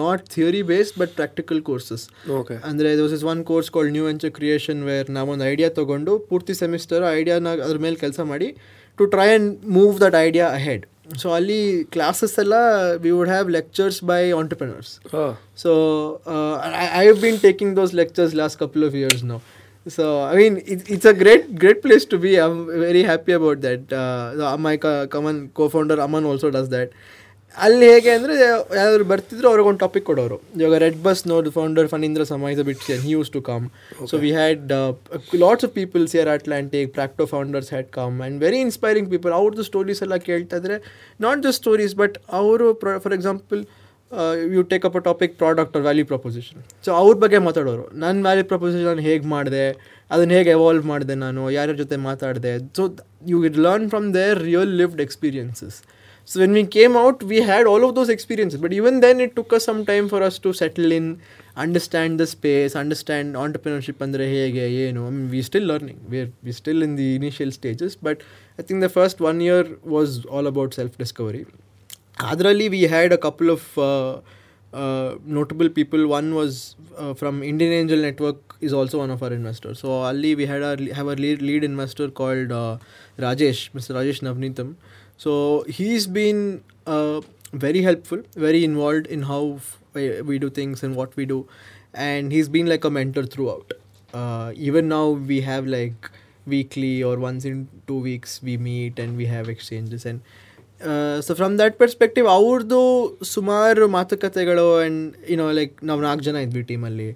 not theory based but practical courses okay ಅಂದರೆ those is one course called new venture creation where ನಾವೊಂದು ಐಡಿಯಾ ತೊಗೊಂಡು ಪೂರ್ತಿ ಸೆಮಿಸ್ಟರ್ ಐಡಿಯಾನ ಅದ್ರ ಮೇಲೆ ಕೆಲಸ ಮಾಡಿ to try and move that idea ahead so ಅಲ್ಲಿ ಕ್ಲಾಸಸ್ ಎಲ್ಲ we would have lectures by entrepreneurs so I have been taking those taking those lectures last couple of years now. So I mean, it, it's a great great place to be. I'm very happy about that. Uh, my co- common co-founder Aman also does that. ಅಲ್ಲಿ ಹೇಗೆ ಅಂದರೆ ಯಾರು ಬರ್ತಿದ್ರು ಅವ್ರಿಗೆ ಒಂದು ಟಾಪಿಕ್ ಕೊಡೋರು ಇವಾಗ ರೆಡ್ ಬಸ್ ನೋಡ್ founder Phanindra Sama is bit he used to come so we had lots of peoples here Atlantic Practo founders had come and very inspiring people ಅವ್ರದ್ದು ಸ್ಟೋರೀಸ್ ಎಲ್ಲ ಕೇಳ್ತಾ ಇದ್ರೆ ನಾಟ್ ಜಸ್ಟ್ ಸ್ಟೋರೀಸ್ ಬಟ್ ಅವರು for example you take up a topic product or value proposition so ಅವ್ರ ಬಗ್ಗೆ ಮಾತಾಡೋರು. ನನ್ನ ವ್ಯಾಲ್ಯೂ ಪ್ರಪೋಸಿಷನ್ ಹೇಗೆ ಮಾಡಿದೆ, ಅದನ್ನು ಹೇಗೆ ಎವಾಲ್ವ್ ಮಾಡಿದೆ ನಾನು ಯಾರ್ಯಾರ ಜೊತೆ ಮಾತಾಡಿದೆ. So you will learn from their real lived experiences so when we came out we had all of those experiences but even then it took a some time for us to settle in understand the space understand entrepreneurship ಅಂದರೆ ಹೇಗೆ, ಏನು. We still learning we we still in the initial stages but I think the first one year was all about self discovery Adrali, we had a couple of uh, uh, notable people. One was uh, from Indian Angel Network is also one of our investors. So Ali, we had our have our lead, investor called Rajesh, Mr. Rajesh Navneetam. So he's been very helpful, very involved in how we do things and what we do, and he's been like a mentor throughout. even now we have like weekly or once in two weeks we meet and we have exchanges and so from that perspective ಅವ್ರದ್ದು ಸುಮಾರು ಮಾತುಕತೆಗಳು ಆ್ಯಂಡ್ ಯುನೋ ಲೈಕ್ ನಾವು ನಾಲ್ಕು ಜನ ಇದ್ವಿ ಟೀಮಲ್ಲಿ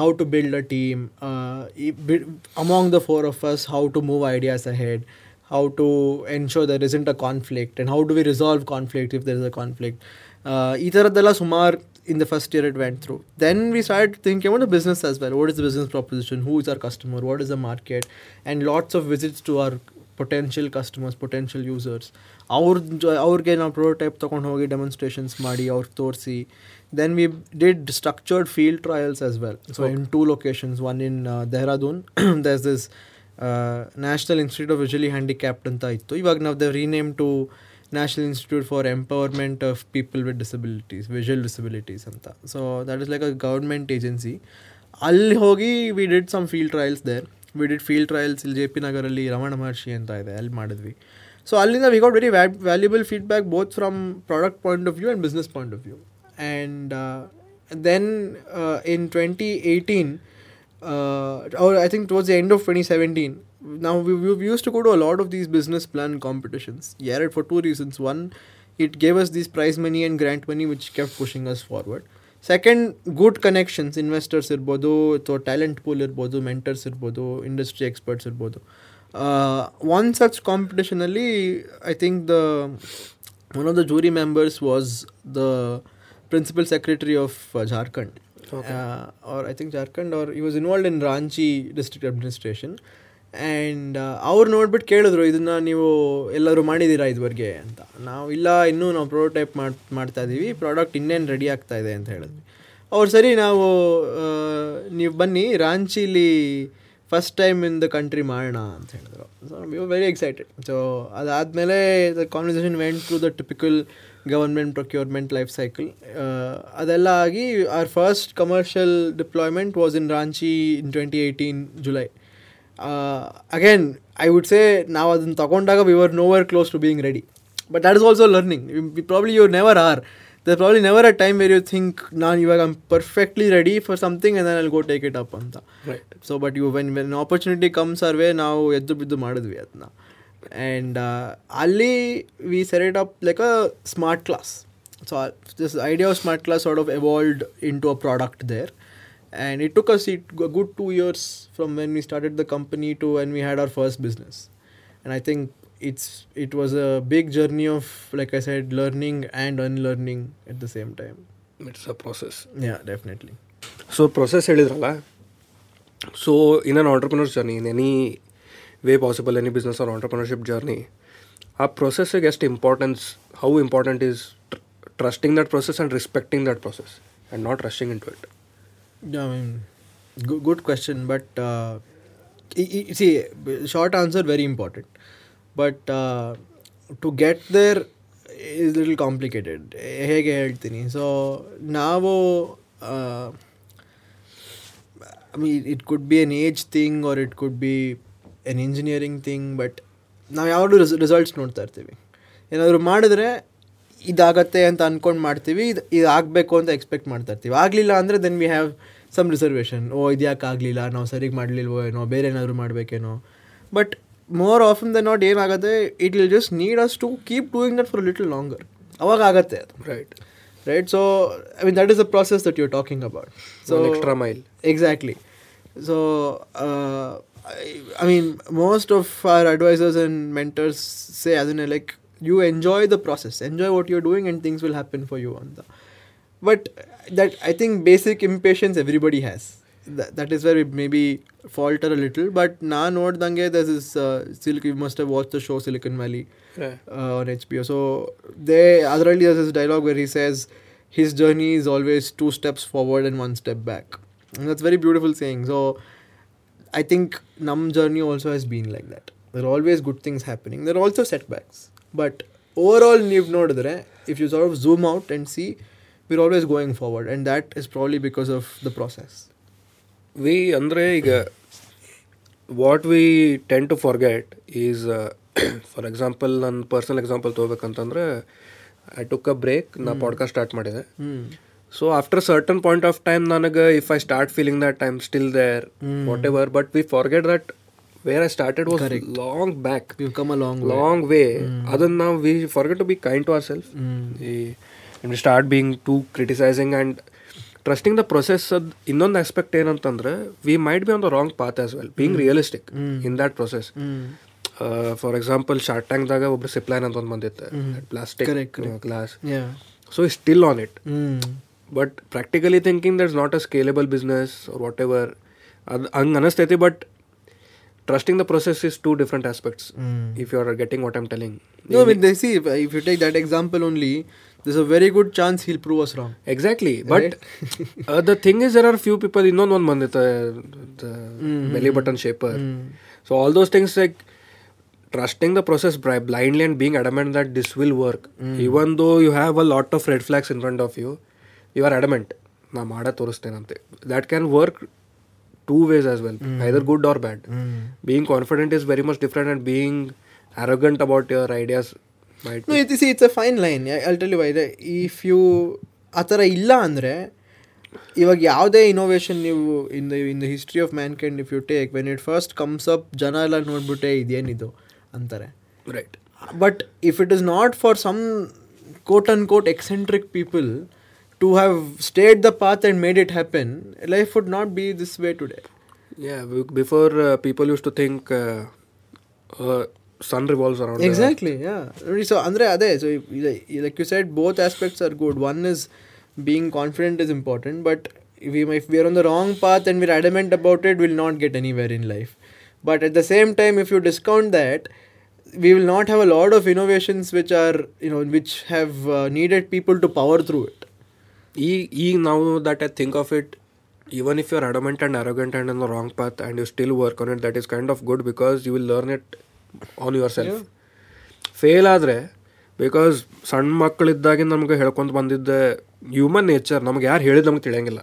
how to build a team among the four of us how to move ideas ahead how to ensure there isn't a conflict and how do we resolve conflict if there is a conflict ಈ ಥರದ್ದೆಲ್ಲ ಸುಮಾರು in the first year it went through. Then we started thinking about the business as well. What is the business proposition? Who is our customer? What is the market? And lots of visits to our potential customers, potential users. ಅವ್ರ ಅವ್ರಿಗೆ ನಾವು ಪ್ರೋಟೋಟೈಪ್ ತೊಗೊಂಡು ಹೋಗಿ ಡೆಮಾನ್ಸ್ಟ್ರೇಷನ್ಸ್ ಮಾಡಿ ಅವ್ರಿಗೆ ತೋರಿಸಿ. Then we did structured field trials as well so in two locations one in Dehradun thus this national institute of visually handicapped ಅಂತ ಇತ್ತು. ಇವಾಗ ನಾವು the rename to national institute for empowerment of people with disabilities visual disabilities ಅಂತ. So that is like a government agency ಅಲ್ಲಿ ಹೋಗಿ we did some field trials there we did field trials ಇಲ್ಲಿ ಜೆ ಪಿ ನಗರಲ್ಲಿ ರಮಣ ಮಹರ್ಷಿ ಅಂತ ಇದೆ. ಅಲ್ಲಿ ಮಾಡಿದ್ವಿ. ಸೊ ಅಲ್ಲಿಂದ we got very valuable feedback both from product point of view and business point of view and then in twenty eighteen uh, or I think towards the end of 2017. Now we, we we used to go to a lot of these business plan competitions. Yeah, for two reasons. One, it gave us this prize money and grant money, which kept pushing us forward. Second, good connections, investors ಇರ್ಬೋದು ಅಥವಾ ಟ್ಯಾಲೆಂಟ್ ಪೂಲ್ ಇರ್ಬೋದು ಮೆಂಟರ್ಸ್ ಇರ್ಬೋದು ಇಂಡಸ್ಟ್ರಿ ಎಕ್ಸ್ಪರ್ಟ್ಸ್ ಇರ್ಬೋದು one such ಕಾಂಪಿಟೇಷನಲ್ಲಿ I think the one of the jury members was the principal secretary of Jharkhand uh, or I think Jharkhand, or he was involved in Ranchi district administration. And ಅವ್ರು ನೋಡ್ಬಿಟ್ಟು ಕೇಳಿದ್ರು ಇದನ್ನು ನೀವು ಎಲ್ಲರೂ ಮಾಡಿದ್ದೀರಾ ಇದುವರೆಗೆ? ಅಂತ. ನಾವು ಇಲ್ಲ ಇನ್ನೂ ನಾವು ಪ್ರೋಟೋಟೈಪ್ ಮಾಡಿ ಮಾಡ್ತಾ ಇದ್ದೀವಿ ಪ್ರಾಡಕ್ಟ್ ಇನ್ನೇನು ರೆಡಿ ಆಗ್ತಾ ಇದೆ ಅಂತ ಹೇಳಿದ್ವಿ. ಅವ್ರು ಸರಿ ನಾವು ನೀವು ಬನ್ನಿ ರಾಂಚಿಲಿ first time in the country ಮಾಡೋಣ ಅಂತ ಹೇಳಿದ್ರು. So you very excited so ಅದಾದಮೇಲೆ the conversation went to the typical government procurement life cycle ಅದೆಲ್ಲ ಆಗಿ our first commercial deployment was in Ranchi in twenty eighteen July again I would say ನಾವು ಅದನ್ನು ತಗೊಂಡಾಗ we were nowhere close to being ready but that is also learning probably you never are the probably never a time where you think ನಾನು ಇವಾಗ I'm perfectly ready for something and ಅಲ್ಲಿ ಗೋ ಟೇಕ್ ಇಟ್ ಅಪ್ ಅಂತ. Right so but you when when opportunity comes our way ನಾವು ಎದ್ದು ಬಿದ್ದು ಮಾಡಿದ್ವಿ ಅದನ್ನ ಆ್ಯಂಡ್ ಅಲ್ಲಿ we set it up like a smart class so this idea of smart class sort of evolved into a product there. And it took us it, a good two years from when we started the company to when we had our first business. And i think it's it was a big journey of like i said learning and unlearning at the same time. It's a process yeah definitely so process ಹೇಳಿದ್ರಲ್ಲ? So in an entrepreneur's journey in any way possible any business or entrepreneurship journey ಆ ಪ್ರೊಸೆಸ್ಸಿಗೆ ಎಷ್ಟು importance how important is trusting that process and respecting that process and not rushing into it Yeah, I mean, good, good question. But uh, i- i- see, to get there is little complicated. ಹೇಗೆ ಹೇಳ್ತೀನಿ? ಸೊ ನಾವು I mean it could be an age thing or it could be an engineering thing but ನಾವು ಯಾವಾಗಲೂ ರಿಸ್ ರಿಸಲ್ಟ್ಸ್ ನೋಡ್ತಾ ಇರ್ತೀವಿ. ಏನಾದರೂ ಮಾಡಿದ್ರೆ ಇದಾಗತ್ತೆ ಅಂತ ಅಂದ್ಕೊಂಡು ಮಾಡ್ತೀವಿ ಇದು ಇದು ಆಗಬೇಕು ಅಂತ ಎಕ್ಸ್ಪೆಕ್ಟ್ ಮಾಡ್ತಾ ಇರ್ತೀವಿ. ಆಗಲಿಲ್ಲ ಅಂದರೆ then we have some reservation ಓ ಇದು ಯಾಕೆ ಆಗಲಿಲ್ಲ? ನಾವು ಸರಿಗೆ ಮಾಡಲಿಲ್ವೋ ಏನೋ? ಬೇರೆ ಏನಾದರೂ ಮಾಡಬೇಕೇನೋ? But more often the not ಏನಾಗುತ್ತೆ it will just need us to keep doing that for little longer ಅವಾಗ ಆಗತ್ತೆ ಅದು right right so i mean that is the process that you're talking about so One extra mile. exactly so uh, I, I mean most of our advisors and mentors say as in like you enjoy the process enjoy what you're doing and things will happen for you on the but that i think basic impatience everybody has that, that is where we maybe falter a little but na noಡ್ದಂಗೆ there's this uh, Silicon, you must have watched the show silicon valley uh, on HBO. So they otherly there's this dialogue where he says his journey is always two steps forward and one step back. And that's very beautiful saying. So I think Num journey also has been like that. There are always good things happening. There are also setbacks. But overall ನೀವು ನೋಡಿದ್ರೆ if you sort of zoom out and see we're always going forward and that is probably because of the process. we ಅಂದರೆ ಈಗ what we tend to forget is for example ನನ್ನ ಪರ್ಸನಲ್ ಎಕ್ಸಾಂಪಲ್ ತೊಗೋಬೇಕಂತಂದ್ರೆ ಐ ಟುಕ್ ಅ ಬ್ರೇಕ್ ನಾ ಪಾಡ್ಕಾಸ್ಟ್ ಸ್ಟಾರ್ಟ್ ಮಾಡಿದೆ. So after certain point of time ನನಗೆ if I start feeling that I'm still there whatever but we forget that where I started was long back a long way. Long way ಅದನ್ನು ನಾವು we forget to be kind to our self ಈ start being too criticising and trusting the process ಅದು ಇನ್ನೊಂದು ಆಸ್ಪೆಕ್ಟ್ ಏನಂತಂದ್ರೆ we might be on the wrong path as well being realistic in that process for example Shark ಟ್ಯಾಂಕ್ದಾಗ ಒಬ್ರು ಸಿಪ್ಲೈನ್ ಅಂತ ಒಂದು ಬಂದಿತ್ತು. Plastic. Glass. So is still on it. But practically thinking that's not a scalable business whatever ಅದು ಹಂಗೆ ಅನಿಸ್ತೈತಿ but trusting the process is two different aspects if you are getting what I'm telling No, I mean, they see, if, if you take that example only, there's a very good chance he'll prove us wrong. Exactly but [laughs] the thing is there are few people ಇನ್ನೊಂದು ಒಂದು ಬಂದಿತ್ತು belly button shaper so all those things like trusting the process blindly and being adamant that this will work even though you have a lot of red flags in front of you you are adamant ನಾ ಮಾಡೇ ತೋರಿಸ್ತೇನಂತೆ that can work two ways as well either good or bad being confident is very much different and being arrogant about your ideas might No, it, see, it's a fine line. I'll tell you why. If you ಆ ಥರ ಇಲ್ಲ ಅಂದರೆ ಇವಾಗ ಯಾವುದೇ ಇನೋವೇಷನ್ ನೀವು in the in the history of mankind if you take when it first comes up ಜನ ಎಲ್ಲ ನೋಡ್ಬಿಟ್ಟೆ ಇದೇನಿದು ಅಂತಾರೆ right but if it is not for some quote unquote eccentric people to have state the path and made it happen life would not be this way today before people use to people used to think sun revolves around. Exactly, yeah. So, Andre, Ade, so like you said, both aspects are good. One is being confident is important, but if we if we are on the wrong path and we're adamant about it, we'll not get anywhere in life. But at the same time, if you discount that, we will not have a lot of innovations which are you know which have uh, needed people to power through it. E, e now that I think of it, even if you're adamant and arrogant and on the wrong path and you still work on it, that is kind of good because you will learn it on self fail ಆದರೆ ಬಿಕಾಸ್ ಸಣ್ಣ ಮಕ್ಕಳಿದ್ದಾಗಿಂದ ನಮ್ಗೆ ಹೇಳ್ಕೊಂತ ಬಂದಿದ್ದೆ ಹ್ಯೂಮನ್ ನೇಚರ್ ನಮ್ಗೆ ಯಾರು ಹೇಳಿದ್ ನಮ್ಗೆ ತಿಳಿಯಂಗಿಲ್ಲ.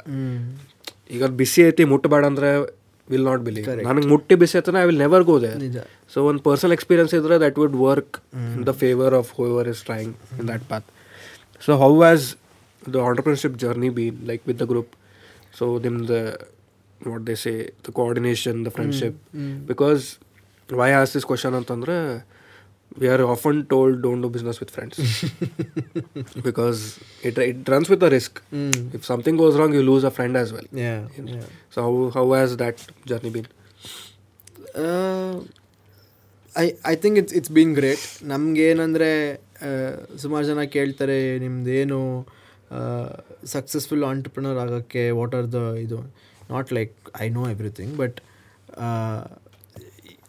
ಈಗ ಅದು ಬಿಸಿ ಐತಿ ಮುಟ್ಟಬೇಡ ಅಂದ್ರೆ ವಿಲ್ ನಾಟ್ ಬಿಲೀವ್ ನನಗೆ ಮುಟ್ಟಿ ಬಿಸಿ ಐತನ I will never go there. So ಒಂದು ಪರ್ಸನಲ್ ಎಕ್ಸ್ಪೀರಿಯನ್ಸ್ ಇದ್ರೆ that would work in the favour of whoever is trying in that path so how has the entrepreneurship journey be like with the group so ನಿಮ್ದು what they say the coordination the friendship because why ask this question ಅಂತಂದ್ರೆ we are often told don't do business with friends because it it runs with a risk if something goes wrong you lose a friend as well. So how how has that journey been I I think it's it's been great ನಮಗೇನಂದರೆ ಸುಮಾರು ಜನ ಕೇಳ್ತಾರೆ ನಿಮ್ಮದೇನು ಸಕ್ಸಸ್ಫುಲ್ ಆಂಟ್ರಪ್ರಿನರ್ ಆಗೋಕ್ಕೆ ವಾಟ್ ಆರ್ ದ ಇದು? Not like I know everything but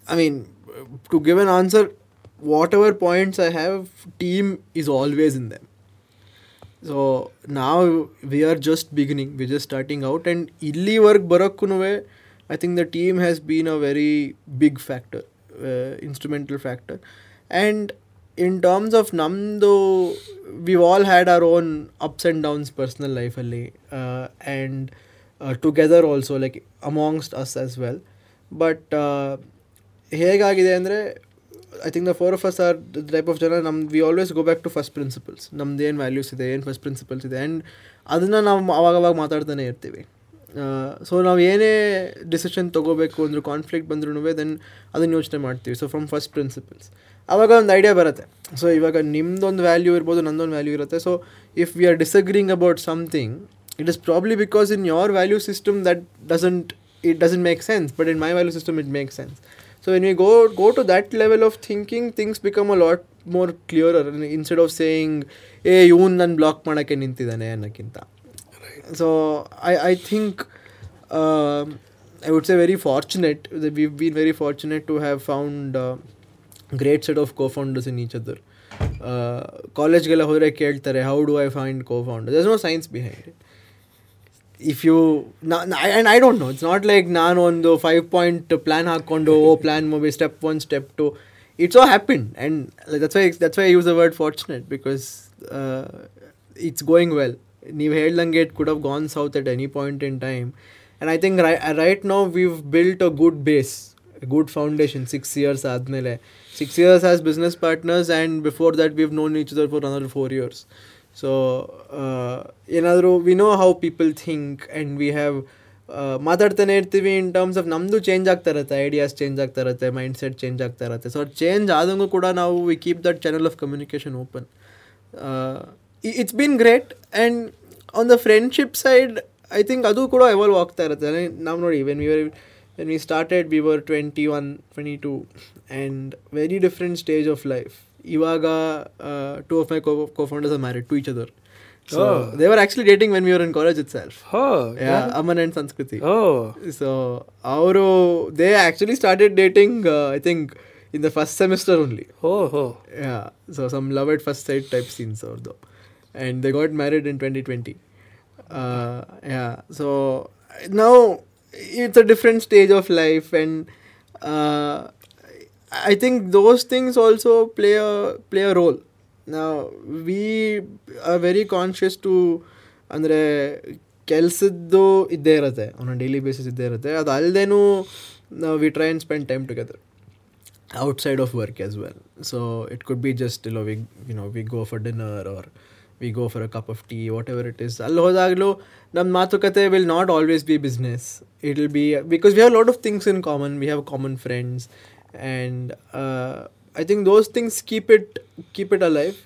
I mean, to give an answer, whatever points I have, team is always in them. So now we are just beginning, we're just starting out, and illy work barakkunuve, I think the team has been a very big factor, uh, instrumental factor. And in terms of namdu, we've all had our own ups and downs personal life, Ali, uh, and uh, together also, like amongst us as well. But ಹೇಗಾಗಿದೆ ಅಂದರೆ I think the four of us are the type of ಜನ ನಮ್ಮ we always go back to first principles ನಮ್ದು ಏನು ವ್ಯಾಲ್ಯೂಸ್ ಇದೆ, ಏನು ಫಸ್ಟ್ ಪ್ರಿನ್ಸಿಪಲ್ಸ್ ಇದೆ ಆ್ಯಂಡ್ ಅದನ್ನು ನಾವು ಅವಾಗವಾಗ ಮಾತಾಡ್ತಾನೆ ಇರ್ತೀವಿ. ಸೊ ನಾವು ಏನೇ ಡಿಸಿಷನ್ ತೊಗೋಬೇಕು ಅಂದರೂ ಕಾನ್ಫ್ಲಿಕ್ಟ್ ಬಂದ್ರೂ ದೆನ್ ಅದನ್ನು ಯೋಚನೆ ಮಾಡ್ತೀವಿ. ಸೊ ಫ್ರಮ್ ಫಸ್ಟ್ ಪ್ರಿನ್ಸಿಪಲ್ಸ್ ಆವಾಗ ಒಂದು ಐಡಿಯಾ ಬರುತ್ತೆ. ಸೊ ಇವಾಗ ನಿಮ್ಮದೊಂದು ವ್ಯಾಲ್ಯೂ ಇರ್ಬೋದು, ನಂದೊಂದು ವ್ಯಾಲ್ಯೂ ಇರುತ್ತೆ. So if we are disagreeing about something it is probably because in your value system that doesn't it doesn't make sense but in my value system it make sense. So when we go go to that level of thinking things become a lot more clearer. Instead of saying ಏ ಇವನ್ ನನ್ನ ಬ್ಲಾಕ್ ಮಾಡೋಕ್ಕೆ ನಿಂತಿದ್ದಾನೆ ಅನ್ನೋಕ್ಕಿಂತ. So I I think I would say very fortunate we been very fortunate to have found great set of co founders in each other ಕಾಲೇಜ್ಗೆಲ್ಲ ಹೋದರೆ ಕೇಳ್ತಾರೆ how do I find co founder thus no science behind it if you and I don't know it's not like ನಾನು ಒಂದು ಫೈವ್ ಪಾಯಿಂಟ್ ಪ್ಲ್ಯಾನ್ ಹಾಕ್ಕೊಂಡು ಓ plan move step one step two it's all happen and that's why that's why use the word fortunate because it's going well ನೀವು ಹೇಳ್ದಂಗೆ it could have gone south at any point in time and I think Rai right now we've built a good base good foundation six years ಆದಮೇಲೆ six years as business partners and before that we've known each other for another four years so ಏನಾದರೂ we know how people think and we have ಮಾತಾಡ್ತಾನೆ ಇರ್ತೀವಿ ಇನ್ ಟರ್ಮ್ಸ್ ಆಫ್ ನಮ್ಮದು ಚೇಂಜ್ ಆಗ್ತಾ ಇರುತ್ತೆ ಐಡಿಯಾಸ್ ಚೇಂಜ್ ಆಗ್ತಾ ಇರುತ್ತೆ ಮೈಂಡ್ ಸೆಟ್ ಚೇಂಜ್ ಆಗ್ತಾ ಇರುತ್ತೆ. ಸೊ ಚೇಂಜ್ ಆದಂಗೂ ಕೂಡ ನಾವು we keep that channel of communication open it's been great and on the friendship side I think ಅದು ಕೂಡ ಎವಾಲ್ವ್ ಆಗ್ತಾ ಇರುತ್ತೆ. ನಾವು ನೋಡಿ when we when we started we were twenty one twenty two and very different stage of life ಇವಾಗ two of my cofounders are married to each other so they were actually dating when we are in college itself Aman and Sanskriti so ಅವರು they actually started dating I think in the first semester only yeah so some love at first side type scenes ಅವ್ರದ್ದು and they got married in twenty twenty yeah so ನಾವು it's a different stage of life and I think those things also play a play a role. Now, we are very conscious to, ಅಂದರೆ, ಕೆಲಸದ್ದು ಇದ್ದೇ ಇರುತ್ತೆ. ಆನ್ ಡೈಲಿ ಬೇಸಿಸ್ ಇದ್ದೇ ಇರುತ್ತೆ. ಅದು ಅಲ್ಲದೇನೂ ನಾವು we try and spend time together outside of work as well so it could be just ಇಲ್ಲೋ we you know we go for dinner or we go for a cup of tea what ever it is ಹೋದಾಗಲೂ ನಮ್ಮ ಮಾತುಕತೆ will not always be business it will be because we have lot of things in common we have common friends and uh, I think those things keep it keep it alive.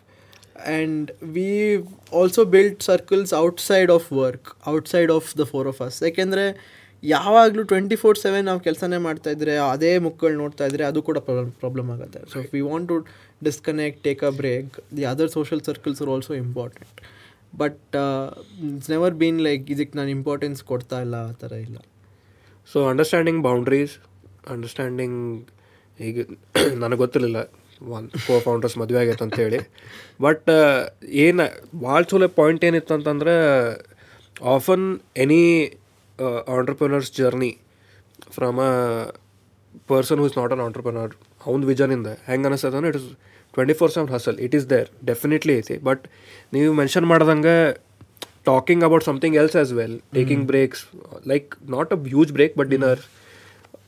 And we also built circles outside of work, outside of the four of us. ಯಾಕೆಂದರೆ ಯಾವಾಗಲೂ ಟ್ವೆಂಟಿ ಫೋರ್ ಸೆವೆನ್ ನಾವು ಕೆಲಸನೇ ಮಾಡ್ತಾ ಇದ್ರೆ ಅದೇ ಮುಕ್ಕಳು ನೋಡ್ತಾ ಇದ್ರೆ ಅದು ಕೂಡ ಪ್ರಾಬ್ಲಮ್ ಪ್ರಾಬ್ಲಮ್ ಆಗುತ್ತೆ so we want to disconnect take a break the other social circles are also important but it's never been like ಇದಕ್ಕೆ ನಾನು ಇಂಪಾರ್ಟೆನ್ಸ್ ಕೊಡ್ತಾ ಇಲ್ಲ ಆ ಥರ ಇಲ್ಲ ಸೊ ಅಂಡರ್ಸ್ಟ್ಯಾಂಡಿಂಗ್ ಬೌಂಡ್ರೀಸ್ ಅಂಡರ್ಸ್ಟ್ಯಾಂಡಿಂಗ್ ಈಗ [clears throat] ನನಗೆ ಗೊತ್ತಿರಲಿಲ್ಲ. ಒಂದು ಕೋ ಫೌಂಡರ್ಸ್ ಮದುವೆ ಆಗೈತೆ ಅಂತೇಳಿ ಬಟ್ ಏನು ಭಾಳ ಚಲೋ ಪಾಯಿಂಟ್ ಏನಿತ್ತು ಅಂತಂದ್ರೆ often any entrepreneurs journey from a person who is not an entrepreneur ಅವ್ನ ವಿಜನಿಂದ ಹೆಂಗೆ ಅನಿಸ್ತದೆ ಅಂದ್ರೆ it is twenty four seven hustle it is there definitely ಐತಿ. ಬಟ್ ನೀವು ಮೆನ್ಷನ್ ಮಾಡ್ದಂಗೆ talking about something else as well taking breaks like not a huge break but dinner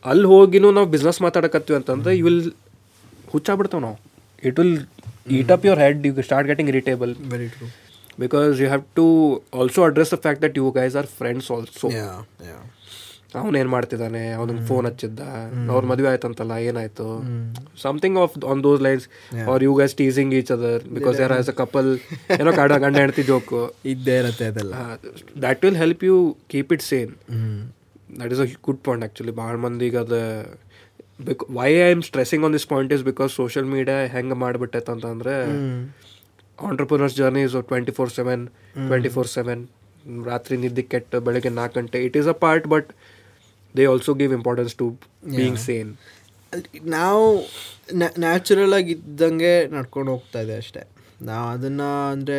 ಅಲ್ಲಿ ಹೋಗಿನೂ ನಾವು ಬಿಸ್ನೆಸ್ ಮಾತಾಡಕತ್ತೀವಿ ಅಂತಂದ್ರೆ ಯು ವಿಲ್ ಹುಚ್ಚಾಗ್ಬಿಡ್ತೇವೆ ನಾವು. It will eat up your head you start getting irritable very true because you have to also address the fact that you guys are friends also ಅವನೇನು ಮಾಡ್ತಿದ್ದಾನೆ? ಅವನಿಗೆ ಫೋನ್ ಹಚ್ಚಿದ್ದ? ಅವ್ರ ಮದುವೆ ಆಯ್ತಂತಲ್ಲ ಏನಾಯ್ತು? Something of on those lines are you guys teasing each other because ಯಾರ ಆಸ್ ಅ ಕಪಲ್ ಏನೋ [laughs] ಕಾಡ ಗಂಡ ಹೆಂಡತಿ ಜೋಕು ಇದ್ದೇ ಇರತ್ತೆ ಅದೆಲ್ಲ. That will help you keep it sane that is a good point actually ಭಾಳ ಮಂದಿಗೆ ಅದು ಬಿಕ್ why I am stressing on this point is because social media ಹೆಂಗೆ ಮಾಡಿಬಿಟ್ಟೈತೆ ಅಂತಂದರೆ entrepreneurs journey is twenty four seven twenty four seven ರಾತ್ರಿ ನಿದ್ದೆ ಕೆಟ್ಟು ಬೆಳಗ್ಗೆ ನಾಲ್ಕು ಗಂಟೆ. It is a part but they also give importance to being sane ನಾವು ನ್ಯಾಚುರಲ್ ಆಗಿ ಇದ್ದಂಗೆ ನಡ್ಕೊಂಡು ಹೋಗ್ತಾ ಇದೆ ಅಷ್ಟೇ. ನಾವು ಅದನ್ನು ಅಂದರೆ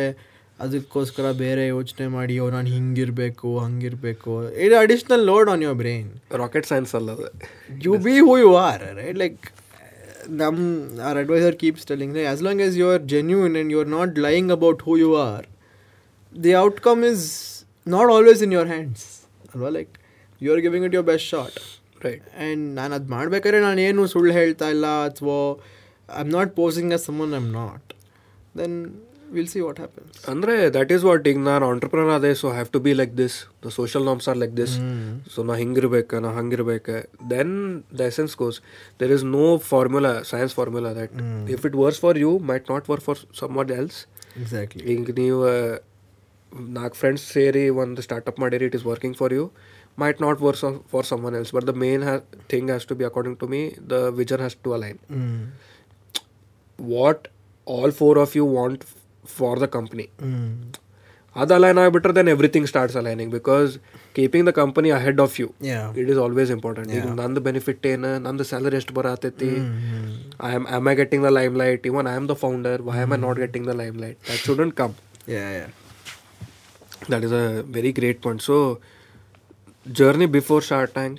ಅದಕ್ಕೋಸ್ಕರ ಬೇರೆ ಯೋಚನೆ ಮಾಡಿ ಓ ನಾನು ಹಿಂಗಿರಬೇಕು ಹಂಗಿರಬೇಕು. ಇದು additional load on your brain rocket science ಅಲ್ಲ ಅದು. You be who you are right like ನಮ್ಮ our advisor keeps telling us long as you are genuine and you are not lying about who you are the outcome is not always in your hands ಅಲ್ವಾ? Like you are giving it your best shot right and ನಾನು ಅದು ಮಾಡ್ಬೇಕಾದ್ರೆ ನಾನು ಏನು ಸುಳ್ಳು ಹೇಳ್ತಾ ಇಲ್ಲ ಅಥವಾ I am not posing as someone I am not then will see what happens ಅಂದರೆ ದಟ್ ಈಸ್ ವಾಟ್ ಈಗ ನಾನು ಆಂಟ್ರಪ್ರನರ್ ಅದೇ so have to be like this the social norms are like this so ನಾ ಹಿಂಗಿರ್ಬೇಕು ನಾ ಹಂಗಿರ್ಬೇಕು then the essence cause there is no formula science formula that if it works for you might not work for some what else exactly ಈಗ ನೀವು ನಾಲ್ಕು ಫ್ರೆಂಡ್ಸ್ ಸೇರಿ ಒಂದು ಸ್ಟಾರ್ಟಪ್ ಮಾಡಿರಿ it is working for you might not work for someone else but the main thing has to be according to me the vision has to align what all four of for the company. Hmm. Other aligning better than everything starts aligning because keeping the company ahead of you, yeah. it is always important. Yeah. None the benefit tena, none the salary rest mm. Hmm. I am am I getting the limelight? Even I am the founder. Why am. I not hmm. getting the limelight? That shouldn't come. Yeah, yeah. That is a very great point. So journey before starting,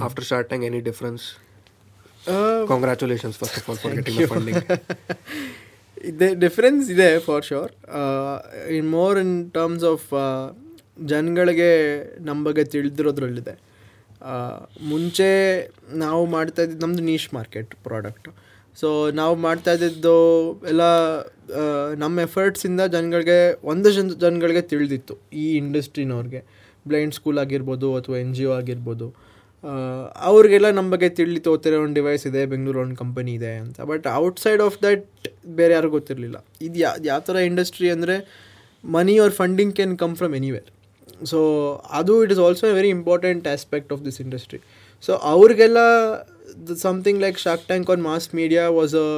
after starting, any difference? Uh, Congratulations, first of all, for getting the funding. [laughs] ಇದೆ ಡಿಫ್ರೆನ್ಸ್ ಇದೆ for sure in more in terms of ಜನಗಳಿಗೆ ನಮ್ಮ ಬಗ್ಗೆ ತಿಳಿದಿರೋದ್ರಲ್ಲಿದೆ. ಆ, ಮುಂಚೆ ನಾವು ಮಾಡ್ತಾ ಇದ್ದಿದ್ದು ನಮ್ಮದು ನೀಶ್ ಮಾರ್ಕೆಟ್ ಪ್ರಾಡಕ್ಟ್ ಸೊ ನಾವು ಮಾಡ್ತಾ ಇದ್ದಿದ್ದು ಎಲ್ಲ ಆ, ನಮ್ಮ ಎಫರ್ಟ್ಸಿಂದ ಜನಗಳಿಗೆ ಒಂದು ಜನ ಜನಗಳಿಗೆ ತಿಳಿದಿತ್ತು ಈ ಇಂಡಸ್ಟ್ರಿನವ್ರಿಗೆ ಬ್ಲೈಂಡ್ ಸ್ಕೂಲ್ ಆಗಿರ್ಬೋದು ಅಥವಾ ಎನ್ ಜಿ ಒ ಆಗಿರ್ಬೋದು. ಅವ್ರಿಗೆಲ್ಲ ನಮ್ಮ ಬಗ್ಗೆ ತಿಳಿತು ತೋತಿರೋ ಒಂದು ಡಿವೈಸ್ ಇದೆ, ಬೆಂಗಳೂರು ಒಂದು ಕಂಪನಿ ಇದೆ ಅಂತ. ಬಟ್ ಔಟ್ಸೈಡ್ ಆಫ್ ದಟ್ ಬೇರೆ ಯಾರಿಗೂ ಗೊತ್ತಿರಲಿಲ್ಲ. ಇದು ಯಾ, ಯಾವ ಥರ ಇಂಡಸ್ಟ್ರಿ ಅಂದರೆ money or funding can come from anywhere so ಅದು it is also a very important aspect of this industry so ಅವ್ರಿಗೆಲ್ಲ something like Shark Tank on mass media was a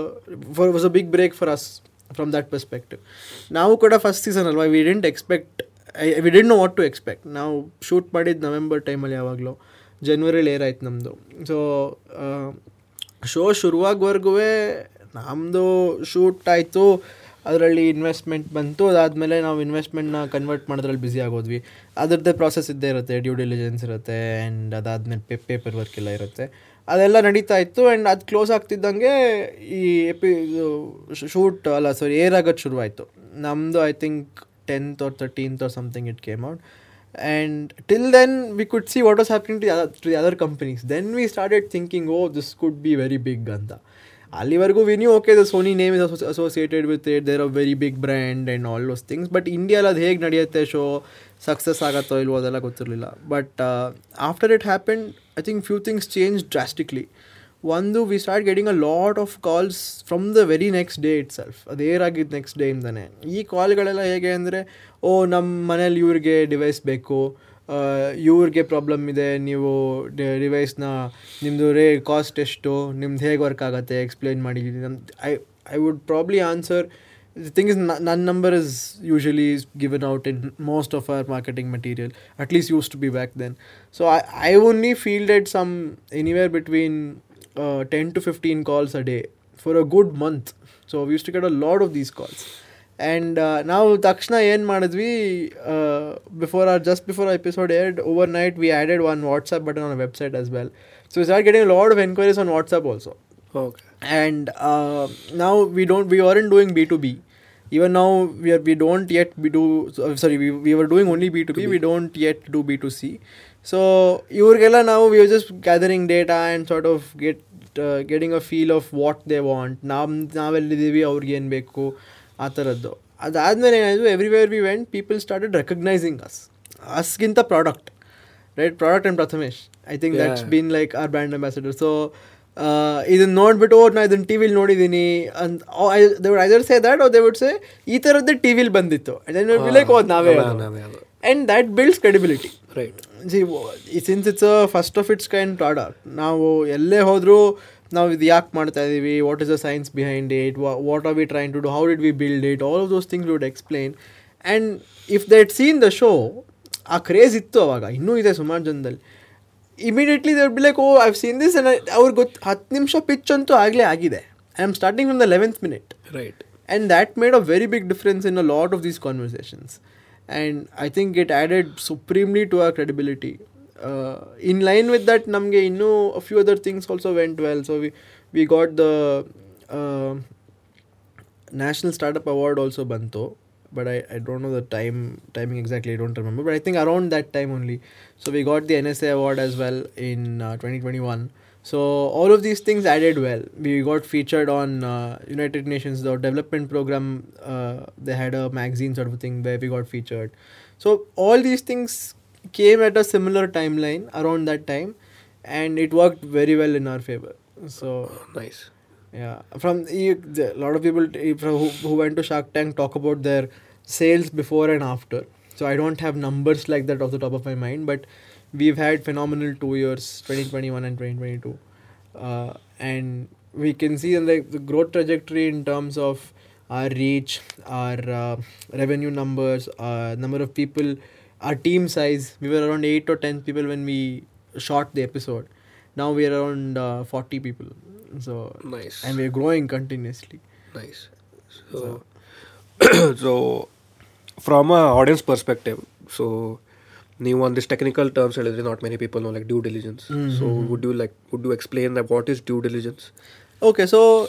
for was a big break for us from that perspective ನಾವು ಕೂಡ ಫಸ್ಟ್ ಸೀಸನ್ ಅಲ್ವಾ we didn't expect we didn't know what to expect ನಾವು ಶೂಟ್ ಮಾಡಿದ್ದು ನವೆಂಬರ್ ಟೈಮಲ್ಲಿ ಯಾವಾಗಲೂ. ಜನ್ವರಿಲಿ ಆಯ್ತು ನಮ್ಮದು ಸೊ ಶೋ ಶುರುವಾಗವರೆಗೂ ನಮ್ಮದು ಶೂಟ್ ಆಯಿತು. ಅದರಲ್ಲಿ ಇನ್ವೆಸ್ಟ್ಮೆಂಟ್ ಬಂತು. ಅದಾದಮೇಲೆ ನಾವು ಇನ್ವೆಸ್ಟ್ಮೆಂಟ್ನ ಕನ್ವರ್ಟ್ ಮಾಡೋದ್ರಲ್ಲಿ ಬ್ಯುಸಿ ಆಗೋದ್ವಿ. ಅದರದ್ದೇ ಪ್ರಾಸೆಸ್ ಇದ್ದೇ ಇರುತ್ತೆ. ಡ್ಯೂ ಡಿಲಿಜೆನ್ಸ್ ಇರುತ್ತೆ ಆ್ಯಂಡ್ ಅದಾದಮೇಲೆ ಪೇ ಪೇಪರ್ ವರ್ಕ್ ಎಲ್ಲ ಇರುತ್ತೆ. ಅದೆಲ್ಲ ನಡೀತಾ ಇತ್ತು ಆ್ಯಂಡ್ ಅದು ಕ್ಲೋಸ್ ಆಗ್ತಿದ್ದಂಗೆ ಈ ಎಪಿ ಶೂಟ್ ಅಲ್ಲ ಸಾರಿ ಏರ್ ಆಗೋದು ಶುರುವಾಯಿತು. ನಮ್ಮದು I think tenth or thirteenth or something it came out and till then we could see what was happening to the other, to the other companies then we started thinking oh this could be very big ಅಂತ ಅಲ್ಲಿವರೆಗೂ we knew okay the Sony name is associated with it there a very big brand and all those things but ಇಂಡಿಯಾಲಿ ಅದು ಹೇಗೆ ನಡೆಯುತ್ತೆ ಶೋ ಸಕ್ಸಸ್ ಆಗತ್ತೋ ಇಲ್ವೋ ಅದೆಲ್ಲ ಗೊತ್ತಿರಲಿಲ್ಲ but after it happen I think few things change drastically ಒಂದು we start getting a lot of calls from the very next day itself ಅದು ಏರಾಗಿದ್ದು ನೆಕ್ಸ್ಟ್ ಡೇಯಿಂದನೇ ಈ ಕಾಲ್ಗಳೆಲ್ಲ ಹೇಗೆ ಅಂದರೆ, ಓ ನಮ್ಮ ಮನೇಲಿ ಇವ್ರಿಗೆ ಡಿವೈಸ್ ಬೇಕು. ಇವ್ರಿಗೆ ಪ್ರಾಬ್ಲಮ್ ಇದೆ, ನೀವು ಡಿವೈಸ್ನ ನಿಮ್ಮದು ರೇ ಕಾಸ್ಟ್ ಎಷ್ಟು, ನಿಮ್ದು ಹೇಗೆ ವರ್ಕ್ ಆಗುತ್ತೆ ಎಕ್ಸ್ಪ್ಲೈನ್ ಮಾಡಿ. ನಮ್ಮ I I would probably answer thing is ನನ್ನ ನಂಬರ್ ಇಸ್ is usually ಗಿವನ್ given out in most of our marketing material. At least used to be back I I I only fielded some anywhere between uh, 10 to 15 calls a day for a good month so we used to get a lot of these calls and ನಾವು ತಕ್ಷಣ ಏನು ಮಾಡಿದ್ವಿ before or just before episode aired overnight we added one WhatsApp button on website as well so start getting load of enquiries on WhatsApp also okay and uh, now we don't we weren't doing b2b even now we are we don't yet we do so- sorry we, we were doing only b2b we don't yet do b2c so ಇವ್ರಿಗೆಲ್ಲ ನಾವು we were just gathering data and sort of get uh, a feel of what they want want. ನಾವು ನಾವೆಲ್ಲಿದ್ದೀವಿ ಅವ್ರಿಗೆ ಏನು ಬೇಕು ಆ ಥರದ್ದು ಅದಾದಮೇಲೆ ಏನಾಯಿತು everywhere we went people started recognising us ಅಸ್ಗಿಂತ product right product and Prathamesh I think that's. Been like our brand ambassador so ಇದನ್ನ ನೋಡ್ಬಿಟ್ಟು ಓ ನಾ ಇದನ್ನು ಟಿ ವಿಲಿ ನೋಡಿದ್ದೀನಿ ಅಂತ they would either say that oh they would say ಈ ಥರದ್ದೇ ಟಿ ವಿಲಿ ಬಂದಿತ್ತು. ಲೈಕ್ ಓದ್ ನಾವೇ. And that builds credibility right G since it's a first of its kind product ನಾವು ಎಲ್ಲೇ ಹೋದರೂ ನಾವು ಇದು ಯಾಕೆ ಮಾಡ್ತಾ ಇದ್ದೀವಿ what is the science behind it what are we train to do how did we build it all of those things would explain and if that seen the show ಆ ಕ್ರೇಜ್ ಇತ್ತು ಅವಾಗ. ಇನ್ನೂ ಇದೆ ಸುಮಾರು ಜನದಲ್ಲಿ. Immediately there be like oh I've seen this ಅವ್ರಿಗೆ ಗೊತ್ತು ಹತ್ತು ನಿಮಿಷ ಪಿಚ್ ಅಂತೂ ಆಗಲೇ ಆಗಿದೆ. I am starting from the eleventh minute right and that made a very big difference in a lot of these conversations. And i think it added supremely to our credibility. Uh, in line with that namge innu a few other things also went well. So we we got the uh, national startup award also banto but I, I don't know the time timing exactly. I don't remember. But i think around that time only. So we got the nsa award as well in uh, 2021 so all of these things added well. We got featured on uh, United Nations the development program. Uh, they had a magazine sort of thing where we got featured. So all these things came at a similar timeline around that time, and it worked very well in our favor. So nice. yeah, from a lot of people from who, who went to Shark Tank talk about their sales before and after. So I don't have numbers like that off the top of my mind, but we've had phenomenal two years 2021 and 2022 uh, and we can see in the growth trajectory in terms of our reach our uh, revenue numbers our number of people our team size. We were around 8 or 10 people when we shot the episode. Now we are around uh, 40 people. So nice. and we're growing continuously. Nice. So so, [coughs] so from a audience perspective so ನೀವು ಒಂದಿಷ್ಟು ಟೆಕ್ನಿಕಲ್ ಟರ್ಮ್ಸ್ ಹೇಳಿದ್ರೆ not many people know like due diligence so would you like would you explain that what is due diligence okay so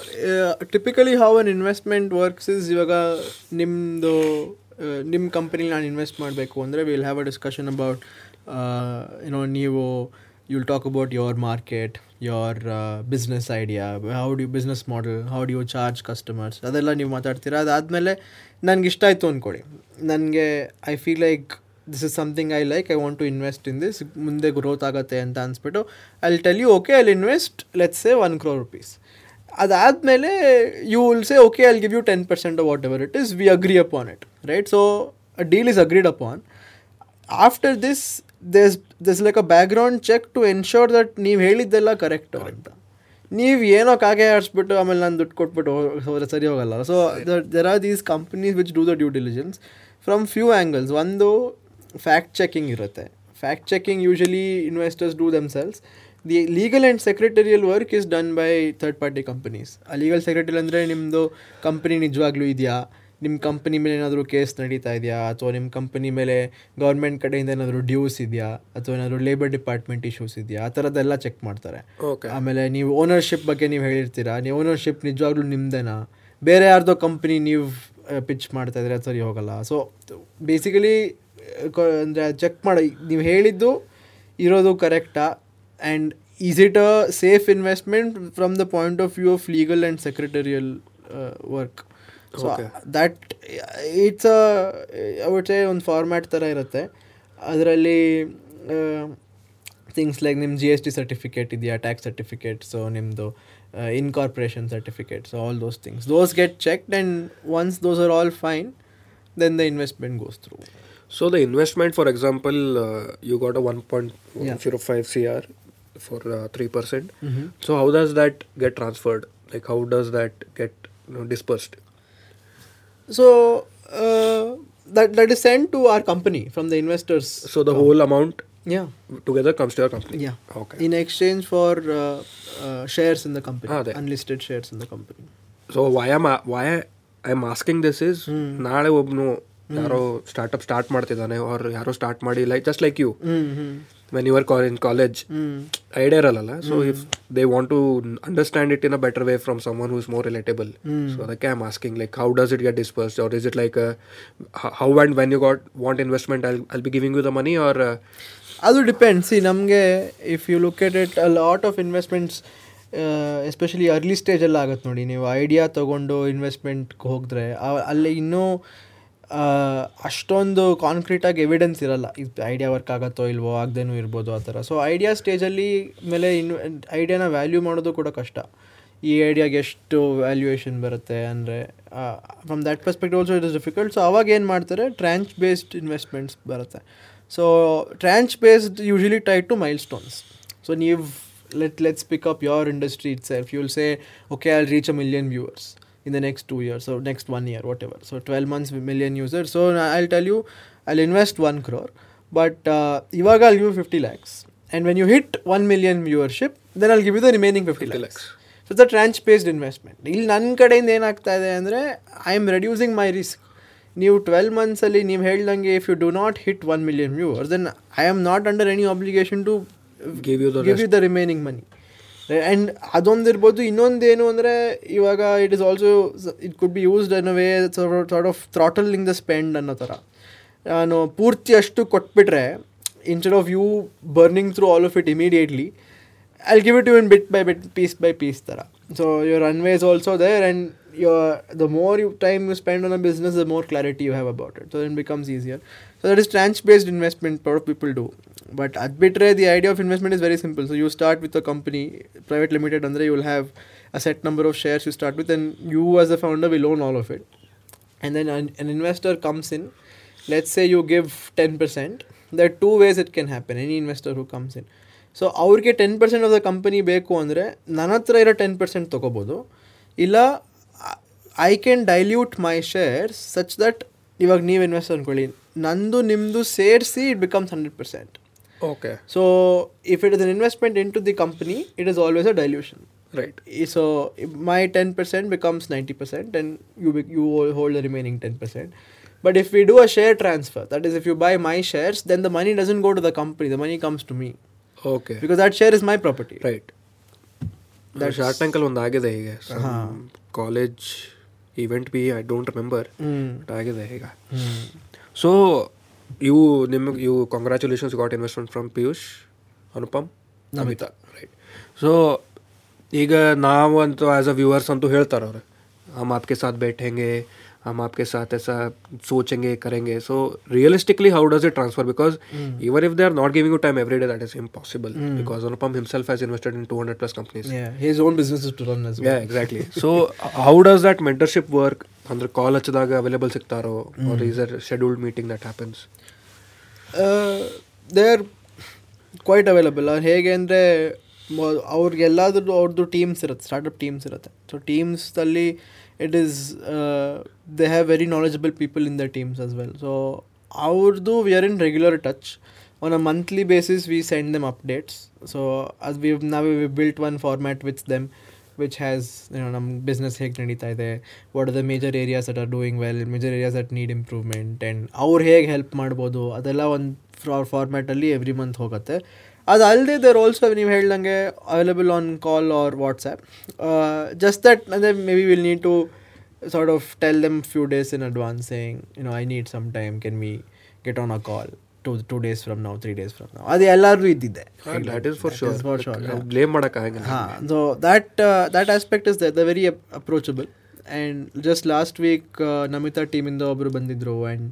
typically typically an investment works is is ಇವಾಗ ನಿಮ್ಮದು ನಿಮ್ಮ ಕಂಪ್ನಿಲಿ ನಾನು ಇನ್ವೆಸ್ಟ್ ಮಾಡಬೇಕು ಅಂದರೆ will have a discussion about you know ನೀವು you'll talk about your market your business idea how do business model how do you charge customers ಅದೆಲ್ಲ ನೀವು ಮಾತಾಡ್ತೀರಾ? ಅದಾದಮೇಲೆ ನನಗೆ ಇಷ್ಟ ಆಯಿತು ಅಂದ್ಕೊಳ್ಳಿ ನನಗೆ I feel like this is something I like I want to invest in this ಮುಂದೆ ಗ್ರೋತ್ ಆಗುತ್ತೆ ಅಂತ ಅನ್ಸ್ಬಿಟ್ಟು I tell you okay I invest let's say one crore rupees ಅದಾದಮೇಲೆ you will say okay I give you ten percent whatever it is we agree upon it right so a deal is agreed upon after this there's this like a background check to ensure that ನೀವು ಹೇಳಿದ್ದೆಲ್ಲ ಕರೆಕ್ಟು ಅಂತ. ನೀವು ಏನೋ ಕಾಗೆ ಆಡಿಸ್ಬಿಟ್ಟು ಆಮೇಲೆ ನಾನು ದುಡ್ಡು ಕೊಟ್ಬಿಟ್ಟು ಹೋದ್ರೆ ಸರಿ ಹೋಗಲ್ಲ. So there are these companies which do the due diligence from few angles ಒಂದು ಫ್ಯಾಕ್ಟ್ ಚೆಕಿಂಗ್ ಇರುತ್ತೆ. Fact checking usually investors do themselves the legal and secretarial work is done by third party companies ಆ ಲೀಗಲ್ ಸೆಕ್ರೆಟರಿ ಅಂದರೆ ನಿಮ್ಮದು ಕಂಪನಿ ನಿಜವಾಗ್ಲೂ ಇದೆಯಾ? ನಿಮ್ಮ ಕಂಪನಿ ಮೇಲೆ ಏನಾದರೂ ಕೇಸ್ ನಡೀತಾ ಇದೆಯಾ? ಅಥವಾ ನಿಮ್ಮ ಕಂಪನಿ ಮೇಲೆ ಗೌರ್ಮೆಂಟ್ ಕಡೆಯಿಂದ ಏನಾದರೂ ಡ್ಯೂಸ್ ಇದೆಯಾ? ಅಥವಾ ಏನಾದರೂ ಲೇಬರ್ ಡಿಪಾರ್ಟ್ಮೆಂಟ್ ಇಶ್ಯೂಸ್ ಇದೆಯಾ? ಆ ಥರದ್ದೆಲ್ಲ ಚೆಕ್ ಮಾಡ್ತಾರೆ. ಓಕೆ ಆಮೇಲೆ ನೀವು ಓನರ್ಶಿಪ್ ಬಗ್ಗೆ ನೀವು ಹೇಳಿರ್ತೀರಾ? ನೀವು ಓನರ್ಶಿಪ್ ನಿಜವಾಗ್ಲೂ ನಿಮ್ಮದೇನಾ ಬೇರೆ ಯಾರ್ದೋ ಕಂಪ್ನಿ ನೀವು ಪಿಚ್ ಮಾಡ್ತಾ ಇದ್ರೆ ಅದು ಸರಿ ಹೋಗಲ್ಲ. ಸೊ ಬೇಸಿಕಲಿ ಅಂದರೆ ಚೆಕ್ ಮಾಡಿ. ನೀವು ಹೇಳಿದ್ದು ಇರೋದು ಕರೆಕ್ಟಾ and is it a safe investment from the point of view of legal and secretarial work so that that it's a ಅವಟ್ಟೆ ಒಂದು ಫಾರ್ಮ್ಯಾಟ್ ಥರ ಇರುತ್ತೆ. ಅದರಲ್ಲಿ ಥಿಂಗ್ಸ್ ಲೈಕ್ ನಿಮ್ಮ ಜಿ ಎಸ್ ಟಿ ಸರ್ಟಿಫಿಕೇಟ್ ಇದೆಯಾ ಟ್ಯಾಕ್ಸ್ ಸರ್ಟಿಫಿಕೇಟ್ ಸೊ ನಿಮ್ಮದು incorporation certificate so all those things those get checked and once those are all fine then the investment goes through So the investment, for example, uh, you got a 1.05 Yeah. CR for uh, 3%. So how does that get transferred? Like how does that get you know, dispersed? So that that is send to our company from the investors So the whole amount yeah together comes to your company. Yeah. Okay. in exchange for uh, uh, shares in the company, Ah, there. unlisted shares in the company. So why am why I am asking this is ನಾಳೆ ಒಬ್ನು ಯಾರೋ ಸ್ಟಾರ್ಟ್ಅಪ್ ಸ್ಟಾರ್ಟ್ ಮಾಡ್ತಿದ್ದಾನೆ ಅವ್ರು ಯಾರೋ ಸ್ಟಾರ್ಟ್ ಮಾಡಿ like just like you. When you are college college. Idea ಇರಲ್ಲ so if they want to understand it in a better way from some who is more relatable so ಅದಕ್ಕೆ I am asking like how does it get disperse or is it like how and when you got want investment I I'll be giving you the money or ಅದು ಡಿಪೆಂಡ್ ಸಿ ನಮಗೆ if you look at it a lot of investments especially early ಸ್ಟೇಜಲ್ಲಿ ಆಗುತ್ತೆ ನೋಡಿ. ನೀವು ಐಡಿಯಾ ತೊಗೊಂಡು ಇನ್ವೆಸ್ಟ್ಮೆಂಟ್ಗೆ ಹೋಗಿದ್ರೆ ಅಲ್ಲಿ ಇನ್ನೂ ಅಷ್ಟೊಂದು ಕಾನ್ಕ್ರೀಟಾಗಿ ಎವಿಡೆನ್ಸ್ ಇರಲ್ಲ. ಇದು ಐಡಿಯಾ ವರ್ಕ್ ಆಗುತ್ತೋ ಇಲ್ವೋ, ಆಗದೇನೂ ಇರ್ಬೋದು ಆ ಥರ. ಸೊ ಐಡಿಯಾ ಸ್ಟೇಜಲ್ಲಿ ಮೇಲೆ ಇನ್ ಐಡಿಯಾನ ವ್ಯಾಲ್ಯೂ ಮಾಡೋದು ಕೂಡ ಕಷ್ಟ. ಈ ಐಡಿಯಾಗೆ ಎಷ್ಟು ವ್ಯಾಲ್ಯೂಯೇಷನ್ ಬರುತ್ತೆ ಅಂದರೆ from that perspective also it is difficult so ಅವಾಗ ಏನು ಮಾಡ್ತಾರೆ? ಟ್ರ್ಯಾಂಚ್ ಬೇಸ್ಡ್ ಇನ್ವೆಸ್ಟ್ಮೆಂಟ್ಸ್ ಬರುತ್ತೆ. So tranche based usually tie to milestones so ನೀವು let let's pick up your industry it's if you will say okay I reach a million viewers. In the next two years, or next one year, whatever. So 12 months, million users. So I'll tell you, I'll invest one crore, but uh, Ivaga I'll give you 50 lakhs. And when you hit 1 million viewership, then I'll give you the remaining 50, 50 lakhs. lakhs. So the tranche based investment ಇಲ್ಲಿ ನನ್ನ ಕಡೆಯಿಂದ ಏನಾಗ್ತಾ ಇದೆ ಅಂದರೆ I am reducing my risk ನೀವು ಟ್ವೆಲ್ ಮಂತ್ಸಲ್ಲಿ ನೀವು ಹೇಳ್ದಂಗೆ if you do not hit one million viewers then I am not under any obligation to Give you the give you the remaining money and ಅದೊಂದಿರ್ಬೋದು ಇನ್ನೊಂದು ಏನು ಅಂದರೆ ಇವಾಗ it is also it could be used an way thought of throttling the spend ಅನ್ನೋ ಥರ ನಾನು ಪೂರ್ತಿ ಅಷ್ಟು ಕೊಟ್ಬಿಟ್ರೆ instead of you burning through all of it immediately I give it you in bit by bit piece by piece ಥರ so your anyway is also there and your the more you time you spend on a business the more clarity you about so in becomes easier tranche-based investment. A lot of people do, but at Bitre, the idea of investment is very simple. So you start with a company, private limited, Andre, you will have a set number of shares you start with, and you as a founder will own all of it. And then an, an investor comes in. Let's say you give ten percent. There are two ways it can happen. Any investor who comes in. So ಅವ್ರಿಗೆ ten percent of the company ಬೇಕು ಅಂದರೆ ನನ್ನ ಹತ್ರ ಇರೋ ಟೆನ್ ಪರ್ಸೆಂಟ್ ತೊಗೋಬೋದು ಇಲ್ಲ I can dilute my shares such that ಇವಾಗ ನೀವು ಇನ್ವೆಸ್ಟ್ ಅಂದ್ಕೊಳ್ಳಿ ನಂದು ನಿಮ್ಮದು ಸೇರಿಸಿ it becomes hundred percent okay so if it is an investment into the company it is always a dilution right so my 10% becomes 90% and you be- you will hold the remaining 10% but if we do a share transfer that is if you buy my shares then the money doesn't go to the company the money comes to me okay because that share is my property right short ಟ್ಯಾಂಕಲ್ಲಿ ಒಂದು ಆಗಿದೆ ಹೀಗೆ college Event be I don't remember Mm. ಆಗಿದೆ ಈಗ ಸೊ ಇವು ನಿಮಗೆ ಇವು congratulations got investment from Piyush Anupam Namita right so ಈಗ ನಾವಂತೂ ಆ್ಯಸ್ ಅ ವ್ಯೂವರ್ಸ್ ಅಂತೂ ಹೇಳ್ತಾರೆ ಅವ್ರು हम आपके साथ बैठेंगे हम आपके साथ ऐसा सोचेंगे करेंगे so realistically how does it transfer because even if they are not giving you time every day that is impossible because Anupam himself has invested in 200 plus companies yeah his own business is to run as well yeah exactly so how does that mentorship work ಅಂದ್ರೆ ಕಾಲ್ ಹಚ್ಚಿದಾಗ available ಸಿಗ್ತಾರೋ or is there a scheduled meeting that happens they are quite available ಅವ್ರು ಹೇಗೆ ಅಂದರೆ ಅವ್ರಿಗೆಲ್ಲಾದ್ರೂ ಅವ್ರದ್ದು ಟೀಮ್ಸ್ ಇರುತ್ತೆ ಸ್ಟಾರ್ಟಪ್ ಟೀಮ್ಸ್ ಇರುತ್ತೆ so ಟೀಮ್ಸಲ್ಲಿ it is they have very knowledgeable people in the teams as well so ಅವ್ರದ್ದು we are in regular touch on a monthly basis we send them updates so ಅದು ವಿ ನಾವು we built one format with them which has ನಮ್ಮ ಬಿಸ್ನೆಸ್ ಹೇಗೆ ನಡೀತಾ ಇದೆ? What are the major areas that are doing well major areas that need improvement and ಅವ್ರು ಹೇಗೆ ಹೆಲ್ಪ್ ಮಾಡ್ಬೋದು? ಅದೆಲ್ಲ ಒಂದು ಫ್ರಾ ಫಾರ್ಮ್ಯಾಟಲ್ಲಿ ಎವ್ರಿ ಮಂತ್ ಹೋಗುತ್ತೆ. ಅದು ಅಲ್ಲದೆ ದೇರ್ ಆಲ್ಸೋ ನೀವು ಹೇಳ್ದಂಗೆ available on call or WhatsApp just that ಅಂದರೆ maybe will need to sort of tell them few days in advance saying you know I need some time can we get on a call to two days from ನಾವು ತ್ರೀ ಡೇಸ್ ಫ್ರಮ್ ನಾವು ಅದು ಎಲ್ಲರಿಗೂ ಇದ್ದಿದ್ದೆ that is for That sure. is for sure, yeah. Blame ಮಾಡೋಕ್ಕಾಗಲ್ಲ ಹಾಂ so that that aspect is the very approachable and just last week Namita ಟೀಮಿಂದ ಒಬ್ಬರು ಬಂದಿದ್ದರು and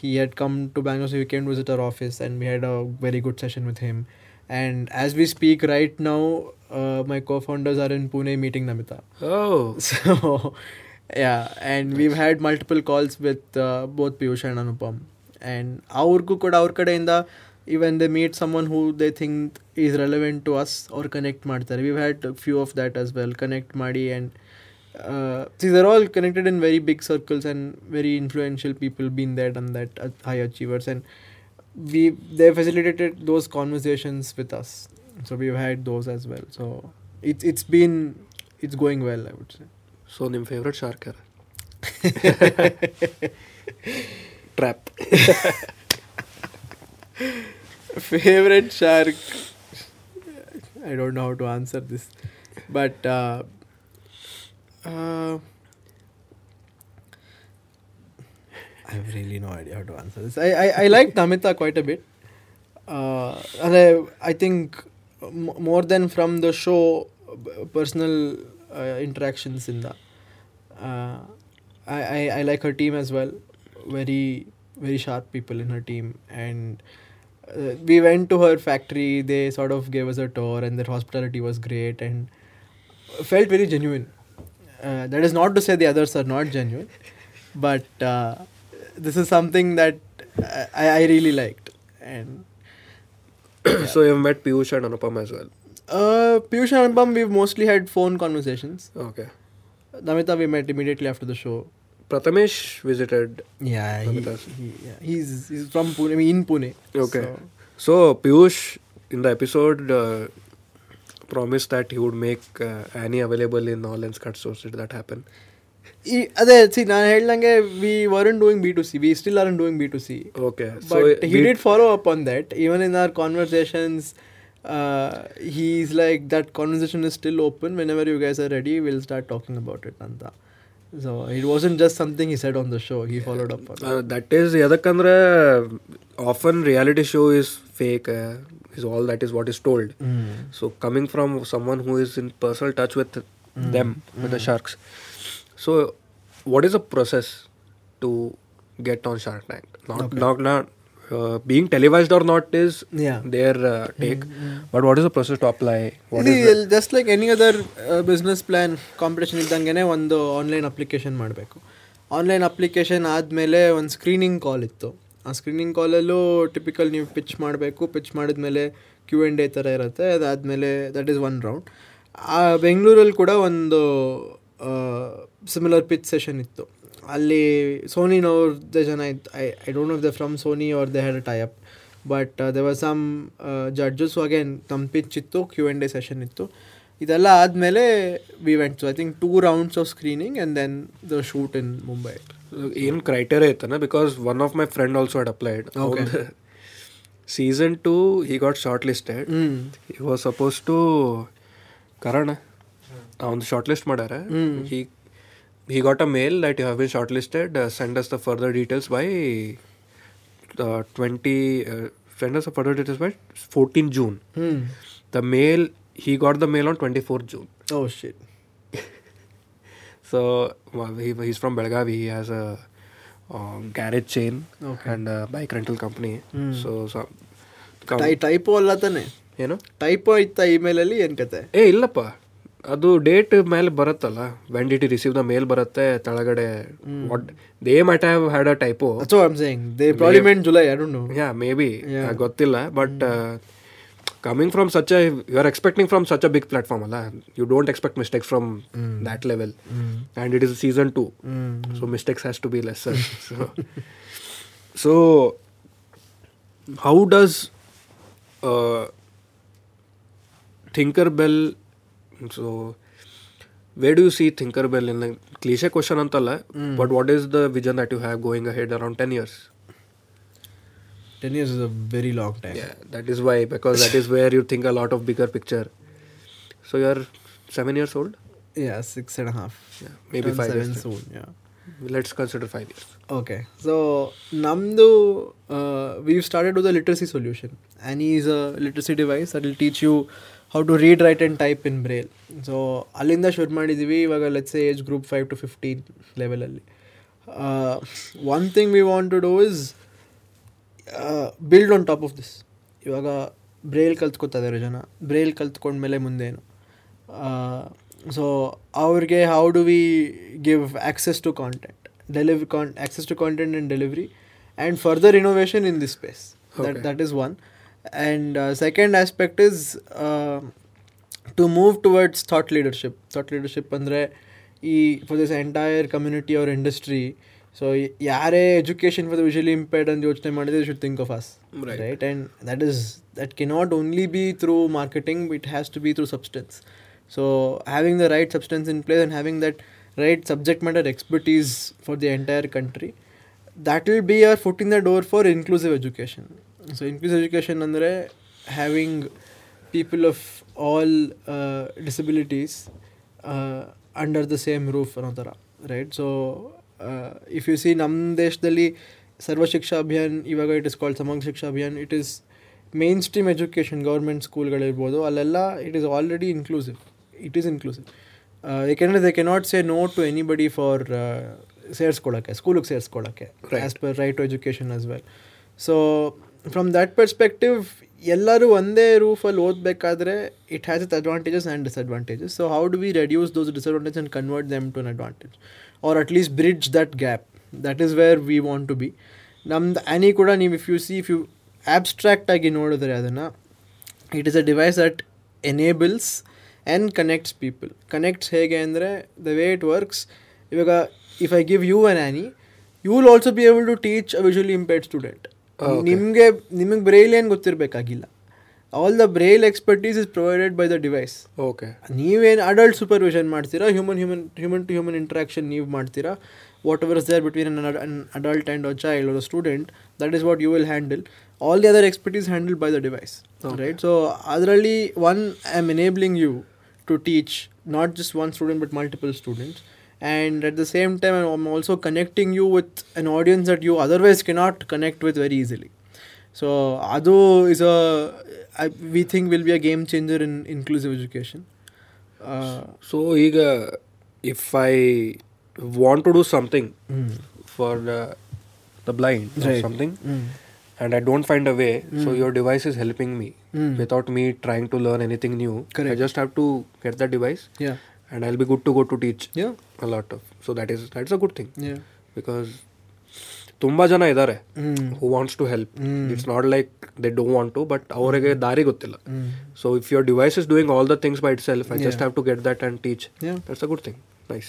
he had come to Bangalore we can visit our office and we had a very good session with him and as we speak right now my cofounders are in Pune meeting Namita oh [laughs] so yeah and we've had multiple calls with uh, both Piyush and Anupam and ಅವ್ರಿಗೂ ಕೂಡ ಅವ್ರ ಕಡೆಯಿಂದ even they meet someone who they think is relevant to us or connect ಮಾಡ್ತಾರೆ we've had a few of that as well connect ಮಾಡಿ and uh, see they're all connected in very big circles and very influential people been there done that uh, high achievers and we they facilitated those conversations with us so we've had those as well so it's it's been it's going well i would say so ನಿಮ್ಮ ಫೇವ್ರೆಟ್ ಶಾರ್ಕ್ ಯಾರು trap favorite shark i don't know how to answer this but i have really no idea how to answer this. I i, I like namita quite a bit. Uh, and I, I think m- more than from the show b- personal uh, interactions in the uh, I, I i like her team as well. Very very sharp people in her team. And uh, we went to her factory. They sort of gave us a tour and their hospitality was great and felt very genuine. Uh, that is not to say the others are not genuine but uh, this is something that I, I really liked. And yeah. [coughs] so you've met Piyush and Anupam as well. Uh, Piyush and Anupam, we've mostly had phone conversations. Okay. Namita, we met immediately after the show. Pratamesh visited. Yeah, he, he, yeah, he's he's from Pune. I mean, in Pune. Okay. So, so Piyush in the episode uh, promised that he would make uh, Annie available in all and cut sources that happen. ಅದೇ ಸಿ ನಾನು ಹೇಳ್ದಂಗೆ we weren't doing B to C we still are doing B to C okay but he did follow up on that even in our conversations uh, he's like that conversation is still open whenever you guys are ready we'll start talking about it anta so it wasn't just something he said on the show he followed up on it. That is ಎದಕ್ಕಂದ್ರೆ often reality show is fake is all that is what is told so coming from someone who is in personal touch with them with sharks so what is a process to get on Shark Tank not not not being televised or not is Yeah. their uh, take. But what is the process to apply? What See, is the, just like any other uh, business plan competition ಇದ್ದಂಗೆ ಒಂದು ಆನ್ಲೈನ್ ಅಪ್ಲಿಕೇಶನ್ ಮಾಡಬೇಕು. ಆನ್ಲೈನ್ ಅಪ್ಲಿಕೇಶನ್ ಆದಮೇಲೆ ಒಂದು ಸ್ಕ್ರೀನಿಂಗ್ ಕಾಲ್ ಇತ್ತು. ಆ ಸ್ಕ್ರೀನಿಂಗ್ ಕಾಲಲ್ಲೂ ಟಿಪಿಕಲ್ ನೀವು ಪಿಚ್ ಮಾಡಬೇಕು. ಪಿಚ್ ಮಾಡಿದ್ಮೇಲೆ ಕ್ಯೂ ಎನ್ ಎ ಥರ ಇರುತ್ತೆ. ಅದಾದಮೇಲೆ ದಟ್ ಈಸ್ ಒನ್ ರೌಂಡ್ ಆ ಬೆಂಗಳೂರಲ್ಲಿ ಕೂಡ ಒಂದು ಸಿಮಿಲರ್ ಪಿಚ್ ಸೆಷನ್ ಇತ್ತು. ಅಲ್ಲಿ ಸೋನಿನವ್ರದ್ದೇ ಜನ ಇತ್ತು I I don't know the from Sony ಅವ್ರ they had tie up but they was some judges again ನಮ್ಮ ಪಿಚ್ ಇತ್ತು ಕ್ಯೂ ಆ್ಯಂಡ್ ಡೇ ಸೆಷನ್ ಇತ್ತು. ಇದೆಲ್ಲ ಆದಮೇಲೆ we went so I think two rounds of screening and then the shoot in Mumbai ಏನು criteria ಇತ್ತನ because one of my friend also had applied. Season two ಈ ಗಾಟ್ ಶಾರ್ಟ್ ಲಿಸ್ಟೆಡ್ ಹ್ಞೂ ಹಿ ವಾಸ್ ಸಪೋಸ್ ಟು ಕರಣ ಅವ್ನು ಶಾರ್ಟ್ ಲಿಸ್ಟ್ ಮಾಡ್ಯಾರ ಹ್ಮ್. He he got a mail that you have been short listed send us the further details by twenty send us the further details by fourteen June ಹ್ಞೂ the mail he got the mail on twenty four June oh shit So well, he, he's from Belgavi. He has a uh, garage chain Okay. and a bike rental company. Hmm. So, so ಟೈ ಟೈಪೋ ಅಲ್ಲ ತಾನೆ? ಏನು? ಟೈಪೋ ಇತ್ತ ಇಮೇಲಲ್ಲಿ ಏನು ಕತೆ? ಏ ಇಲ್ಲಪ್ಪ. ಅದು ಡೇಟ್ ಮೇಲೆ ಬರುತ್ತಲ್ಲ when did receive the mail ಬರುತ್ತೆ ತೆಳಗಡೆ what they might have had a typo so I'm saying they probably meant July I don't know yeah maybe Yeah. ಗೊತ್ತಿಲ್ಲ but coming from such you are expecting from such a big platform ಅಲ್ಲ? You don't expect mistakes from that level and it is season to so mistakes has to be lesser. [laughs] So, so how does uh, So, where do you see Tinkerbell in Like cliche question antala, mm. but what is the vision that you have going ahead around 10 years? 10 years is a very long time. Yeah, that is why, because that is where you think a lot of bigger picture. So you're seven years old? Yeah, six and a half. Yeah, maybe Turn five years. Soon, yeah. Let's consider five years. Okay, so Namdu, uh, we've started with a literacy solution, Any is a literacy device that will teach you how to read write and type in braille so ಅಲ್ಲಿಂದ ಶುರು ಮಾಡಿದ್ದೀವಿ ಇವಾಗ let's age group five to fifteen ಲೆವೆಲಲ್ಲಿ one thing we want to do is build on top of this ಇವಾಗ ಬ್ರೇಲ್ ಕಲ್ತ್ಕೊತಾ ಇದ್ದಾರೆ ಜನ. ಬ್ರೇಲ್ ಕಲ್ತ್ಕೊಂಡ್ಮೇಲೆ ಮುಂದೇನು. ಸೊ ಅವ್ರಿಗೆ how do we give access to content delivery corn access to content and delivery and further innovation in this space that. That is one and second aspect is to move towards thought leadership thought leadership ಅಂದರೆ ಈ ಫಾರ್ ದಿಸ್ ಎಂಟೈರ್ ಕಮ್ಯುನಿಟಿ ಅವ್ರ ಇಂಡಸ್ಟ್ರಿ ಸೊ ಯಾರೇ education for the visually impaired ಅಂತ ಯೋಚನೆ ಮಾಡಿದ್ರೆ should think of us Right. Right and that is that cannot only be through marketing it has to be through substance so having the right substance in place and having that right subject matter expertise for the entire country that will be our foot in the door for inclusive education. So, inclusive education ಅಂದರೆ having people of all disabilities under the same roof ಅನ್ನೋ ಥರ right so if you see ನಮ್ಮ ದೇಶದಲ್ಲಿ ಸರ್ವ ಶಿಕ್ಷಾ ಅಭಿಯಾನ್ ಇವಾಗ it is called Samagra Shiksha Abhiyan. It is mainstream education government ಸ್ಕೂಲ್ಗಳಿರ್ಬೋದು ಅಲ್ಲೆಲ್ಲ it is already inclusive it is inclusive ಏಕೆಂದರೆ they cannot say no to anybody for ಸೇರಿಸ್ಕೊಳ್ಳೋಕ್ಕೆ ಸ್ಕೂಲಿಗೆ ಸೇರಿಸ್ಕೊಳ್ಳೋಕ್ಕೆ as per right to education as well so from that perspective ಎಲ್ಲರೂ ಒಂದೇ ರೂಫಲ್ಲಿ ಓದಬೇಕಾದ್ರೆ it has it advantages and disadvantages so how do we reduce those disadvantage and convert them to an advantage or at least bridge that gap that is where we want to be ನಮ್ದು ಆ್ಯನಿ ಕೂಡ ನೀವು if you see if you abstract ಆಗಿ ನೋಡಿದ್ರೆ ಅದನ್ನು it is a device that enables and connects people connects ಹೇಗೆ ಅಂದರೆ ದ ವೇ ಇಟ್ ವರ್ಕ್ಸ್ ಇವಾಗ if I give you an Annie you will also be able to teach a visually impaired student ನಿಮಗೆ ನಿಮಗೆ ಬ್ರೈಲ್ ಏನು ಗೊತ್ತಿರಬೇಕಾಗಿಲ್ಲ. All the braille expertise is provided by the device okay ನೀವೇನು ಅಡಲ್ಟ್ ಸೂಪರ್ವಿಷನ್ ಮಾಡ್ತೀರಾ human human human to human interaction ನೀವು ಮಾಡ್ತೀರಾ? Whatever is there between an adult and a child a student that is what you will handle all the other expertise handle by the device right so ಅದರಲ್ಲಿ one I am enabling you to teach not just one student but multiple students and at the same time i'm also connecting you with an audience that you otherwise cannot connect with very easily so Ado is a I, we think will be a game changer in inclusive education. Uh, so Iga, if I want to do something mm. for the, the blind right. or something, mm. and I don't find a way, mm. so hmm. your device is helping me hmm. without me trying to learn anything new. Correct. I just have to get that device. Yeah. And I'll be good to go to teach yeah a lot of. So that is that's a good thing yeah because ತುಂಬ ಜನ ಇದ್ದಾರೆ. Who wants to help. It's not like they don't want to but ಅವರಿಗೆ ದಾರಿ ಗೊತ್ತಿಲ್ಲ. So if your device is doing all the things by itself I just. Have to get that and teach that's a good thing nice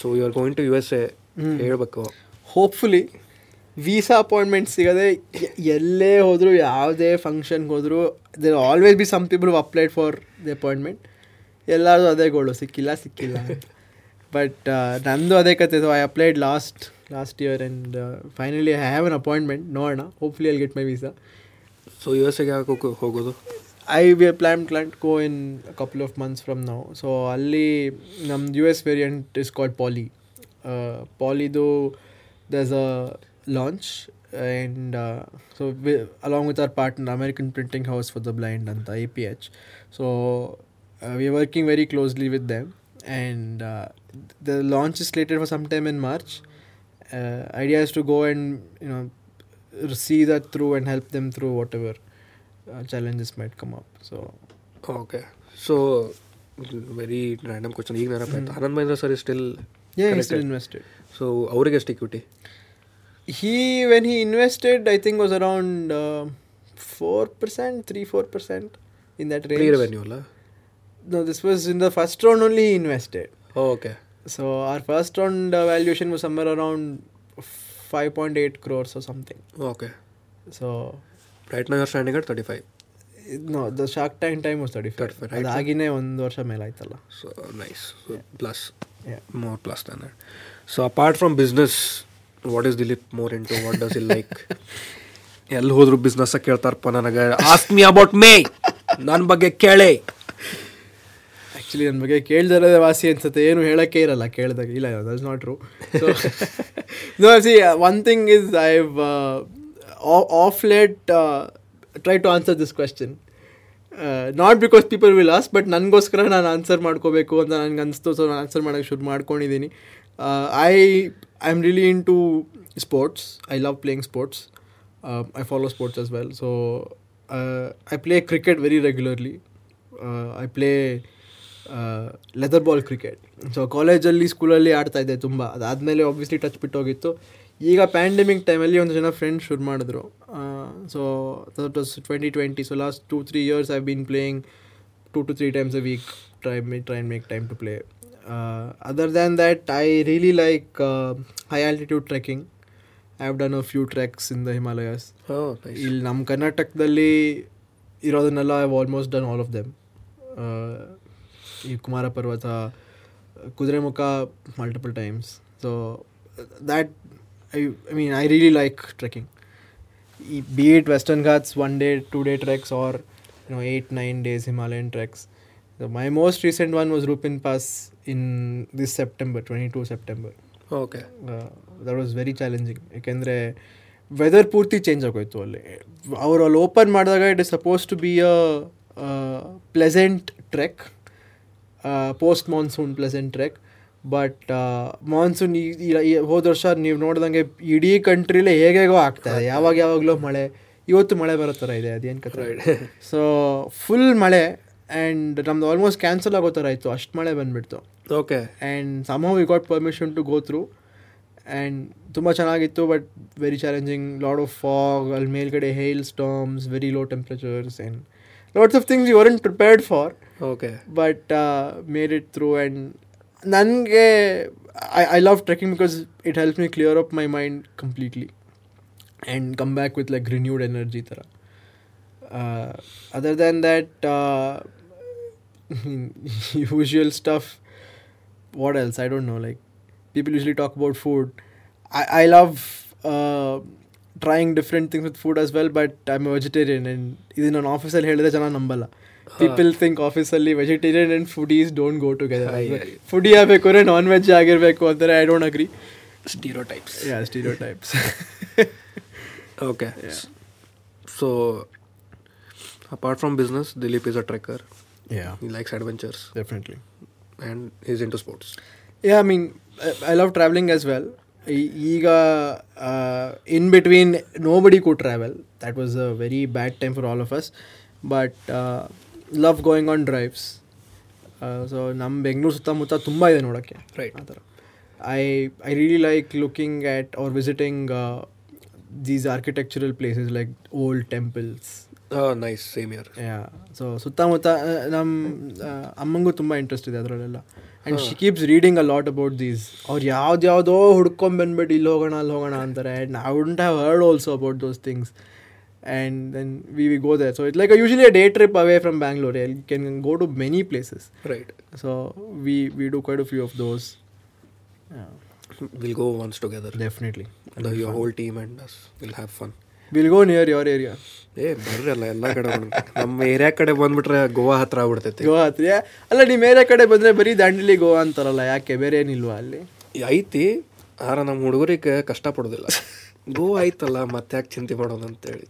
so you are going to U S A. ಹೇಳ್ಬೇಕು ಹೋಪ್ಫುಲಿ ವೀಸಾ ಅಪಾಯಿಂಟ್ಮೆಂಟ್ ಸಿಗದೆ ಎಲ್ಲೇ ಹೋದರೂ ಯಾವುದೇ ಫಂಕ್ಷನ್ಗೆ ಹೋದರೂ there always be some people applied for the appointment ಎಲ್ಲರೂ ಅದೇ ಗೋಳು ಸಿಕ್ಕಿಲ್ಲ ಸಿಕ್ಕಿಲ್ಲ ಬಟ್ ನಂದು ಅದೇ ಕತೆ so I applied last last year and finally I have an appointment ನೋಡೋಣ. ಹೋಪ್ಫುಲಿ ಅಲ್ಲಿ get my visa so U S ಎಗೆ ಯಾಕೆ ಹೋಗೋದು? I we plan planned go in couple of months from ನಾವು ಸೊ ಅಲ್ಲಿ ನಮ್ದು U S variant is called Polly ಪಾಲಿದು thus a launch and so along with our partner American Printing House for the Blind ಅಂತ A P H so We are working very closely with them and the launch is slated for some time in March idea is to go and you know see that through and help them through whatever uh, challenges might come up. So okay so very random question ಈಗ ನೆನಪಾಯ್ತು Anand Mahendra sir still yeah, he Connected. still invested. So ಅವ್ರಿಗೆ ಎಷ್ಟು equity He when he invested, I think was around uh, four percent, three four percent in that pre range. Revenue ಅಲ್ಲ No, this was in the first round only he invested. okay. So our first round uh, valuation was somewhere around five point eight crores or something. Okay. So right no your standing at thirty five no, the Shark Tank time was five. 35, right? ಅದಾಗಿನೇ ಒಂದು ವರ್ಷ ಮೇಲೆ ಆಯ್ತಲ್ಲ so nice plus Yeah. more plus than that. So apart from business, what is Dilip more into? What does he like? ಎಲ್ಲಿ ಹೋದ್ರು ಬಿಸ್ನೆಸ್ ಕೇಳ್ತಾರಪ್ಪ ನನಗೆ ಆಸ್ಕ್ ಮಿ ಅಬೌಟ್ ಮೇ ನನ್ನ ಬಗ್ಗೆ ಕೇಳಿ ಆ್ಯಕ್ಚುಲಿ ನನ್ನ ಬಗ್ಗೆ ಕೇಳ್ದಿರೋದೇ ವಾಸಿ ಅನ್ಸುತ್ತೆ. ಏನು ಹೇಳೋಕ್ಕೆ ಇರಲ್ಲ ಕೇಳಿದಾಗ. ಇಲ್ಲ that's not true so no see one thing is I of late try to answer this question not because people will ask but ನನಗೋಸ್ಕರ ನಾನು ಆನ್ಸರ್ ಮಾಡ್ಕೋಬೇಕು ಅಂತ ನನಗೆ ಅನಿಸ್ತು. ಸೊ ನಾನು ಆನ್ಸರ್ ಮಾಡೋಕ್ಕೆ ಶುರು ಮಾಡ್ಕೊಂಡಿದ್ದೀನಿ I I am really into sports I love playing sports I follow sports as well so I play cricket very regularly I play leather ball cricket so ಕಾಲೇಜಲ್ಲಿ ಸ್ಕೂಲಲ್ಲಿ ಆಡ್ತಾ ಇದ್ದೆ ತುಂಬ. ಅದಾದಮೇಲೆ ಆಬ್ವಿಯಸ್ಲಿ ಟಚ್ ಬಿಟ್ಟೋಗಿತ್ತು ಈಗ ಪ್ಯಾಂಡಮಿಕ್ ಟೈಮಲ್ಲಿ ಒಂದು ಜನ ಫ್ರೆಂಡ್ಸ್ ಶುರು ಮಾಡಿದ್ರು. So that was twenty twenty so last two three years I been playing two to three times a week try may try and make time to play other than that I really like high altitude trekking I have done a few treks in the Himalayas ಇಲ್ಲಿ ನಮ್ಮ ಕರ್ನಾಟಕದಲ್ಲಿ ಇರೋದನ್ನೆಲ್ಲ I almost done all of them ಈ Kumara Parvatha Kudremukh multiple times so that I I mean I really like trekking ಈ be it Western Ghats one day two day treks or you know eight nine days Himalayan treks my most recent one was Rupin Pass in this September twenty two September okay that was very challenging ಯಾಕೆಂದರೆ ವೆದರ್ ಪೂರ್ತಿ ಚೇಂಜ್ ಆಗೋಯ್ತು ಅಲ್ಲಿ ಅವರು ಅಲ್ಲಿ ಓಪನ್ ಮಾಡಿದಾಗ it is suppose to be a pleasant trek post monsoon pleasant trek but monsoon ಈ ಹೋದ ವರ್ಷ ನೀವು ನೋಡ್ದಂಗೆ ಇಡೀ ಕಂಟ್ರಿಲೇ ಹೇಗೇಗೋ ಆಗ್ತಾ ಇದೆ. ಯಾವಾಗ ಯಾವಾಗಲೂ ಮಳೆ ಇವತ್ತು ಮಳೆ ಬರೋ ಥರ ಇದೆ ಅದೇನು ಕತೆ ಸೊ ಫುಲ್ ಮಳೆ ಆ್ಯಂಡ್ ನಮ್ದು ಆಲ್ಮೋಸ್ಟ್ ಕ್ಯಾನ್ಸಲ್ ಆಗೋ ಥರ ಇತ್ತು. ಅಷ್ಟು ಮಳೆ ಬಂದುಬಿಡ್ತು. Okay and some we got permission to go through and ತುಂಬ ಚೆನ್ನಾಗಿತ್ತು but very challenging load of fog ಅಲ್ಲಿ ಮೇಲ್ಗಡೆ hail storms very low temperatures and lots of things you weren't prepared for okay but uh, made it through and ನನಗೆ I, I love trekking because it helps me clear up my mind completely and come back with like renewed energy ಥರ uh, other than that uh, usual stuff what else i don't know like people usually talk about food i, I love uh, trying different things with food as well but i'm a vegetarian and ಇದು ನನ್ನ ಆಫೀಸಲ್ಲಿ ಹೇಳಿದ್ರೆ ಜನ ನಂಬಲ್ಲ. ಪೀಪಲ್ ಥಿಂಕ್ ಆಫೀಸಲ್ಲಿ vegetarian and foodies don't go together foodie ಆಗಬೇಕು ಅಂದರೆ ನಾನ್ ವೆಜ್ ಆಗಿರಬೇಕು ಅಂತಾರೆ I don't agree stereotypes yeah stereotypes okay so apart from business Dilip is a trekker yeah he likes adventures definitely and is into sports Yeah, I mean, I, I love traveling as well. E- in between nobody ಕು travel that That was a very bad time for all of us. But going love going on drives. So ನಮ್ಮ ಬೆಂಗಳೂರು ಸುತ್ತಮುತ್ತ ತುಂಬ ಇದೆ ನೋಡೋಕ್ಕೆ. ರೈಟ್ ಆ ಥರ. I I really like looking at or visiting these architectural places like old temples nice same yeah so ಸುತ್ತಮುತ್ತ ನಮ್ಮ ಅಮ್ಮಂಗೂ ತುಂಬ ಇಂಟ್ರೆಸ್ಟ್ ಇದೆ ಅದರಲ್ಲೆಲ್ಲ. And she keeps reading a lot about these ಅವ್ರು ಯಾವ್ದು ಯಾವುದೋ ಹುಡ್ಕೊಂಡ್ ಬಂದ್ಬಿಟ್ಟು ಇಲ್ಲಿ ಹೋಗೋಣ ಅಲ್ಲಿ ಹೋಗೋಣ ಅಂತಾರೆ. And I wouldn't have heard also about those things and then we we go there so it's like usually a day trip away from Bangalore you can go to many places right so we we do quite a few of those will go once together definitely your whole team and us will have fun will go near your area? ಏ ಬರ್ರಲ್ಲ ಅಲ್ಲ ಎಲ್ಲ ಕಡೆ. ನಮ್ಮ ಏರಿಯಾ ಕಡೆ ಬಂದ್ಬಿಟ್ರೆ ಗೋವಾ ಹತ್ರ ಆಗ್ಬಿಡ್ತೈತಿ. ಗೋವಾ ಹತ್ರ ಅಲ್ಲ ನಿಮ್ಮ ಏರಿಯಾ ಕಡೆ ಬಂದರೆ ಬರೀ ದಾಂಡೇಲಿ ಗೋವಾ ಅಂತಾರಲ್ಲ ಯಾಕೆ? ಬೇರೆ ಏನಿಲ್ವಾ ಅಲ್ಲಿ? ಐತಿ. ಆರ ನಮ್ಮ ಹುಡುಗರಿಗೆ ಕಷ್ಟ ಪಡೋದಿಲ್ಲ. ಗೋವಾ ಐತಲ್ಲ ಮತ್ತೆ ಯಾಕೆ ಚಿಂತೆ ಮಾಡೋದು ಅಂತೇಳಿ.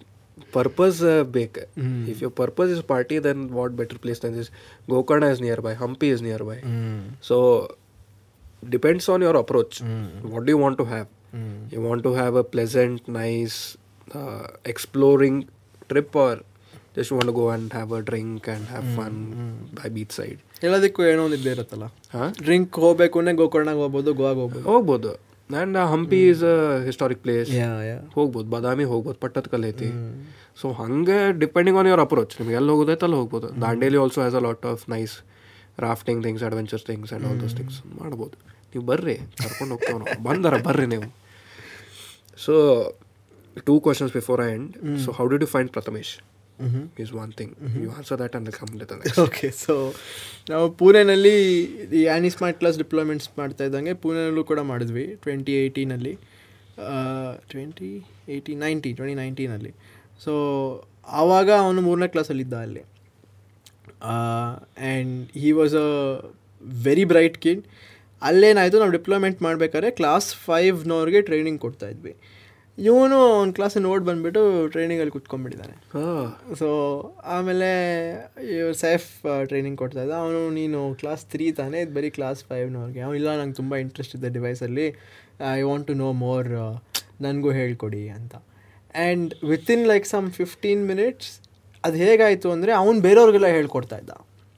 ಪರ್ಪಸ್ ಬೇಕು. If you purpose is party then what better place then this Gokarna is nearby Hampi is nearby so depends on your approach what you want to have you want to have a pleasant nice exploring trip or just want go and have a drink and have fun by beach side ಎಲ್ಲದಕ್ಕೂ ಏನೋ ಒಂದು ಇದ್ದೇ ಇರುತ್ತಲ್ಲ ಹಾಂ ಡ್ರಿಂಕ್ ಹೋಗ್ಬೇಕು ಅಂದ್ರೆ ಗೋಕರ್ಣಗೆ ಹೋಗ್ಬೋದು ಗೋವಾಗ ಹೋಗ್ಬೋದು. ಹೋಗ್ಬೋದು. And Hampi is a historic place ಹೋಗ್ಬೋದು ಬಾದಾಮಿ ಹೋಗ್ಬೋದು ಪಟ್ಟದಕಲ್ ಐತಿ. ಸೊ ಹಂಗೆ ಡಿಪೆಂಡಿಂಗ್ ಆನ್ ಯುವರ್ ಅಪ್ರೋಚ್ ನಿಮ್ಗೆ ಎಲ್ಲಿ ಹೋಗೋದೈತೆ ಅಲ್ಲಿ ಹೋಗ್ಬೋದು. Dandeli also has a lot of nice rafting things adventures things and all those things ಮಾಡ್ಬೋದು. ನೀವು ಬರ್ರಿ ಕರ್ಕೊಂಡು ಹೋಗ್ತಾವ ಬಂದಾರ ಬರ್ರಿ ನೀವು. So two questions before I end so how did you find Prathamesh is one thing you answer that and complete okay so ನಾವು ಪುಣೆನಲ್ಲಿ ಈ ಆ್ಯನಿ ಸ್ಮಾರ್ಟ್ ಕ್ಲಾಸ್ ಡಿಪ್ಲಾಯ್ಮೆಂಟ್ಸ್ ಮಾಡ್ತಾ ಇದ್ದಂಗೆ ಪುಣೆನಲ್ಲೂ ಕೂಡ ಮಾಡಿದ್ವಿ ಟ್ವೆಂಟಿ ಏಯ್ಟೀನಲ್ಲಿ ಟ್ವೆಂಟಿ ಏಯ್ಟಿ ನೈನ್ಟಿ ಟ್ವೆಂಟಿ ನೈನ್ಟೀನಲ್ಲಿ ಸೊ ಆವಾಗ ಅವನು ಮೂರನೇ ಕ್ಲಾಸಲ್ಲಿದ್ದ ಅಲ್ಲಿ and he was a very bright kid ಅಲ್ಲೇನಾಯಿತು ನಾವು ಡಿಪ್ಲಾಯ್ಮೆಂಟ್ ಮಾಡಬೇಕಾದ್ರೆ ಕ್ಲಾಸ್ ಫೈವ್ನವ್ರಿಗೆ ಟ್ರೈನಿಂಗ್ ಕೊಡ್ತಾ ಇದ್ವಿ. ಇವನು ಒಂದು ಕ್ಲಾಸ್ ನೋಡಿ ಬಂದುಬಿಟ್ಟು ಟ್ರೈನಿಂಗಲ್ಲಿ ಕುತ್ಕೊಂಡ್ಬಿಟ್ಟಿದ್ದಾನೆ ಹಾಂ. ಸೊ ಆಮೇಲೆ ಇವ್ರು ಸೈಫ್ ಟ್ರೈನಿಂಗ್ ಕೊಡ್ತಾ ಇದ್ದ. ಅವನು ನೀನು ಕ್ಲಾಸ್ ತ್ರೀ ತಾನೇ ಇದು ಬರೀ ಕ್ಲಾಸ್ ಫೈವ್ನವ್ರಿಗೆ ಅವನು ಇಲ್ಲ ನಂಗೆ ತುಂಬ ಇಂಟ್ರೆಸ್ಟ್ ಇದೆ ಡಿವೈಸಲ್ಲಿ I want to know more ನನಗೂ ಹೇಳ್ಕೊಡಿ ಅಂತ. And within like some fifteen minutes ಅದು ಹೇಗಾಯಿತು ಅಂದರೆ ಅವ್ನು ಬೇರೆಯವ್ರಿಗೆಲ್ಲ ಹೇಳ್ಕೊಡ್ತಾ ಇದ್ದ.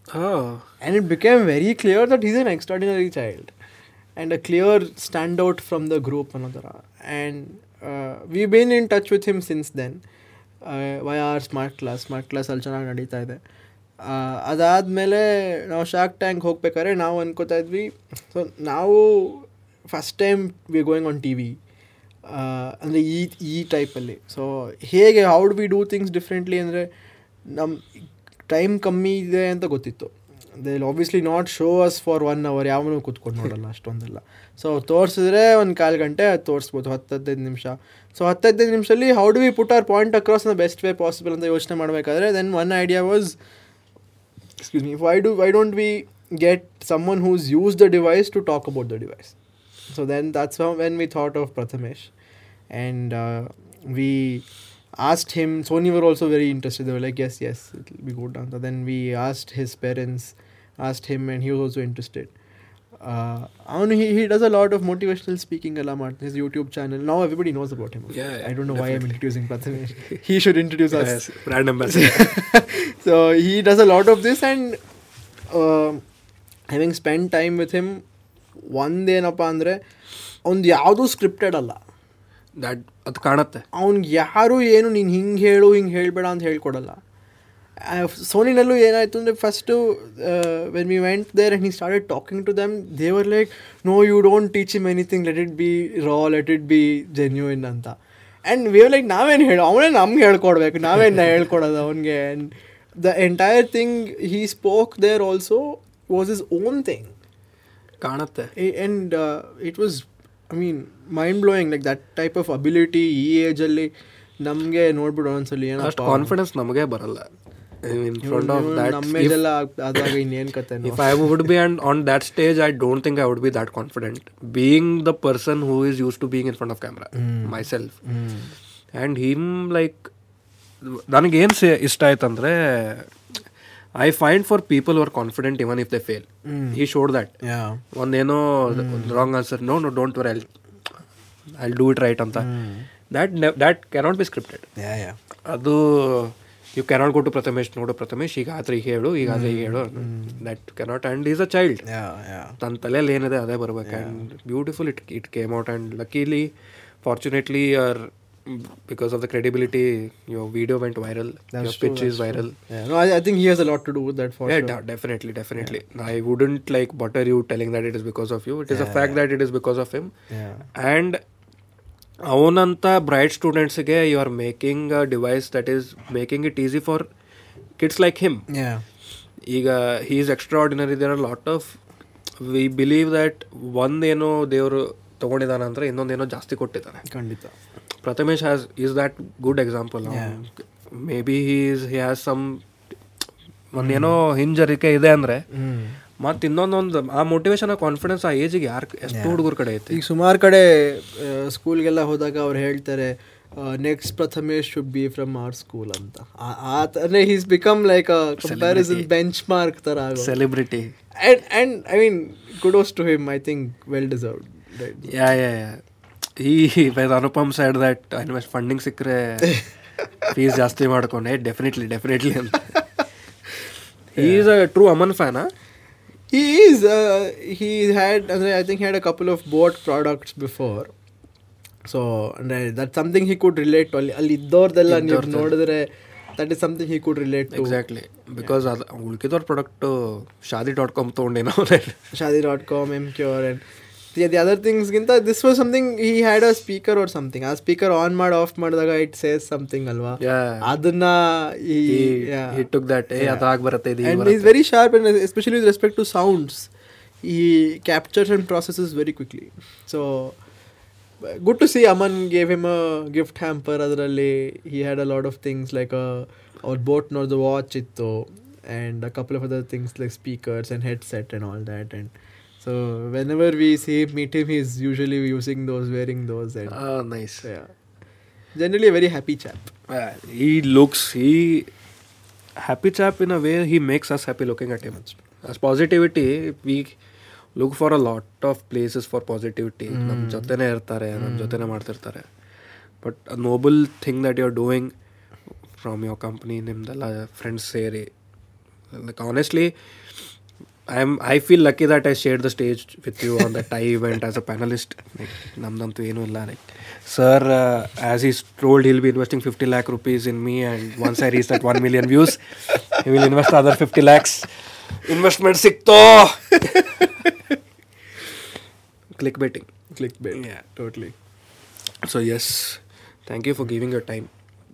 And it became very clear that is an extraordinary child and a clear clear out from the group another and uh, we've been in touch with him since then why are smart class smart ಅಲ್ಲಿ ಚೆನ್ನಾಗಿ ನಡೀತಾ ಇದೆ? ಅದಾದಮೇಲೆ ನಾವು ಶಾರ್ಕ್ ಟ್ಯಾಂಕ್ ಹೋಗ್ಬೇಕಾದ್ರೆ ನಾವು ಅನ್ಕೋತಾ ಇದ್ವಿ. ಸೊ ನಾವು first time we going on T V ಅಂದರೆ ಈ ಈ ಟೈಪಲ್ಲಿ ಸೊ ಹೇಗೆ how do we do things differently ಅಂದರೆ ನಮ್ಮ ಟೈಮ್ ಕಮ್ಮಿ ಇದೆ ಅಂತ ಗೊತ್ತಿತ್ತು. They will obviously not show us for one hour ಯಾವನು ಕೂತ್ಕೊಂಡು ನೋಡಲ್ಲ, ಅಷ್ಟೊಂದಲ್ಲ. ಸೊ ತೋರಿಸಿದ್ರೆ ಒಂದು ಕಾಲು ಗಂಟೆ ಅದು ತೋರಿಸ್ಬೋದು ಹತ್ತದ್ದೈದು ನಿಮಿಷ. ಸೊ ಹತ್ತದ್ದೈದು ನಿಮಿಷದಲ್ಲಿ how do we put our point across in best way possible ಅಂತ ಯೋಚನೆ ಮಾಡಬೇಕಾದ್ರೆ then one idea was excuse me why do why don't we get someone who's uses the device to talk about the device so then that's when we thought of Prathamesh and we asked him Sony were also very interested like yes yes it we good ಅಂತ then we asked his parents asked him and he was also interested uh, ಅವನು he, he does a lot of motivational speaking ಎಲ್ಲ ಮಾಡ್ತಾನೆ his YouTube channel now everybody knows about him Yeah, yeah, I don't know why I'm introducing Prathamesh [laughs] he should introduce us brand ambassador [laughs] so he does a lot of this and uh, having spent time with him ಒಂದೇನಪ್ಪ ಅಂದರೆ ಅವ್ನು ಯಾವುದೂ ಸ್ಕ್ರಿಪ್ಟೆಡ್ ಅಲ್ಲ ದಟ್ ಅದು ಕಾಣತ್ತೆ ಅವ್ನಿಗೆ ಯಾರು ಏನು ನೀನು ಹಿಂಗೆ ಹೇಳು ಹಿಂಗೆ ಹೇಳಬೇಡ ಅಂತ ಹೇಳ್ಕೊಡಲ್ಲ ಸೋನಿನಲ್ಲೂ ಏನಾಯಿತು ಅಂದರೆ first when we went there and he started talking to them they were like no you don't teach him anything let it be raw let it be genuine ಅಂತ. ಆ್ಯಂಡ್ ವಿ ಲೈಕ್ ನಾವೇನು ಹೇಳೋ ಅವನೇ ನಮ್ಗೆ ಹೇಳ್ಕೊಡ್ಬೇಕು. ನಾವೇನು ಹೇಳ್ಕೊಡೋದು ಅವನಿಗೆ. And the entire thing he spoke there also was his own thing ಕಾಣುತ್ತೆ. And it was I mean mind blowing like that type of ability ಈ ಏಜಲ್ಲಿ ನಮಗೆ ನೋಡ್ಬಿಡು ಒಂದ್ಸಲಿ ಏನೋ ಅಷ್ಟು ಕಾನ್ಫಿಡೆನ್ಸ್ ನಮಗೆ ಬರಲ್ಲ. ಇನ್ front of that ಕತೆ If I would be and on that stage, I don't think I would be that confident. Being the person who is used to being in front of camera, myself, and him like ನನಗೇನು ಇಷ್ಟ ಆಯ್ತಂದ್ರೆ I find for people are confident even if they fail he showed that yeah ಒಂದೇನೋ wrong answer no no don't worry I I do it right ಅಂತ that that cannot be scripted ಅದು You cannot go to Prathamesh ನೋಡು ಪ್ರಥಮೇಶ್ ಈಗ ಆದ್ರೆ ಈಗ ಹೇಳು ಈಗ ಆದ್ರೆ ಈಗ ಹೇಳು that cannot and is a child yeah yeah ತನ್ನ ತಲೆಯಲ್ಲಿ ಏನಿದೆ ಅದೇ ಬರ್ಬೇಕು and beautiful it it came out and luckily fortunately our because of the credibility your video went viral your pitch is viral Yeah, no, I, I think he has a lot to do with that for Yeah, sure. de- definitely, definitely. I wouldn't like butter you telling that it is because of you. It is a fact that it is because of him. Yeah. And ಅವನಂತ ಬ್ರೈಟ್ ಸ್ಟೂಡೆಂಟ್ಸ್ಗೆ you are making a device that is making it easy for kids like him. ಈಗ he is extraordinary there are lot of we believe that ಒಂದೇನೋ ದೇವರು ತೊಗೊಂಡಿದ್ದಾನೆ ಅಂದರೆ ಇನ್ನೊಂದೇನೋ ಜಾಸ್ತಿ ಕೊಟ್ಟಿದ್ದಾನೆ ಖಂಡಿತ. Prathamesh has is that good example maybe he's he has some ಒಂದೇನೋ ಹಿಂಜರಿಕೆ ಇದೆ ಅಂದರೆ ಮತ್ತೆ ಇನ್ನೊಂದೊಂದು ಆ ಮೋಟಿವೇಶನ್ ಆ ಕಾನ್ಫಿಡೆನ್ಸ್ ಆ ಏಜಿಗೆ ಯಾರು ಎಷ್ಟು ಹುಡುಗರ ಕಡೆ ಐತಿ? ಈಗ ಸುಮಾರು ಕಡೆ ಸ್ಕೂಲ್ಗೆಲ್ಲ ಹೋದಾಗ ಅವ್ರು ಹೇಳ್ತಾರೆ next Prathamesh should be from our school ಅಂತ. ಆ- ಆ ಥರ he's become like a comparison benchmark ಥರ ಆಗೋ celebrity and and I mean kudos to him I think well deserved yeah yeah yeah ಈ by Anupam side that invest funding ಸಿಕ್ಕರೆ ಫೀಸ್ ಜಾಸ್ತಿ ಮಾಡ್ಕೊಂಡೆ ಡೆಫಿನೆಟ್ಲಿ ಡೆಫಿನೆಟ್ಲಿ ಅಂತ. ಈಸ್ ಅ ಟ್ರೂ ಅಮನ್ ಫ್ಯಾನಾ He is. Uh, he had. I think he had a couple of bought products before. So ಅಂದರೆ that something he could relate to ಅಲ್ಲಿ ಅಲ್ಲಿ ಇದ್ದವ್ರದೆಲ್ಲ ನೀವು ನೋಡಿದ್ರೆ that is something he could relate to exactly because ಅದು ಉಳ್ಕಿದವ್ರ product Shaadi dot com ತೊಗೊಂಡೇನೋ Shaadi dot com M cure and the other ಥಿಂಗ್ಸ್ಗಿಂತ this was something had had a speaker or something ಆ ಸ್ಪೀಕರ್ ಆನ್ ಮಾಡಿ ಆಫ್ ಮಾಡಿದಾಗ ಇಟ್ ಸೇಸ್ ಸಮಥಿಂಗ್ ಅಲ್ವಾ ಅದನ್ನ ಈ ಹಿ ಟುಕ್ ದಟ್ ಏ ಅದಾಗ ಬರುತ್ತೆ ಇದು and he's very sharp and especially with respect to sounds he captures and processes very quickly so good to see aman gave him a gift hamper ಅದರಲ್ಲಿ he had a lot of things like a ಅವ್ರ ಬೋಟ್ ನೋಡ್ದು ವಾಚ್ ಇತ್ತು and a couple of other things like speakers and headset and all that and so whenever we see him meet him he's usually using those wearing those and nice yeah generally a very happy chap he looks he happy chap in a way he makes us happy looking at him as positivity we look for a lot of places for positivity ನಮ್ಮ ಜೊತೆನೇ ಇರ್ತಾರೆ ನಮ್ಮ ಜೊತೆನೇ ಮಾಡ್ತಿರ್ತಾರೆ but noble thing that you are doing from your company ನಿಮ್ದೆಲ್ಲ ಫ್ರೆಂಡ್ಸ್ ಸೇರಿ like honestly I am I feel lucky that I share the stage with you on that I event as a panelist like ನಮ್ದಂತೂ ಏನೂ ಇಲ್ಲ like sir as is told he'll be investing fifty lakh rupees in me and once I reach that one million views you will invest other fifty lakhs investment ಸಿಕ್ತೋ click betting clickbait. Yeah. totally. So yes thank you for giving your time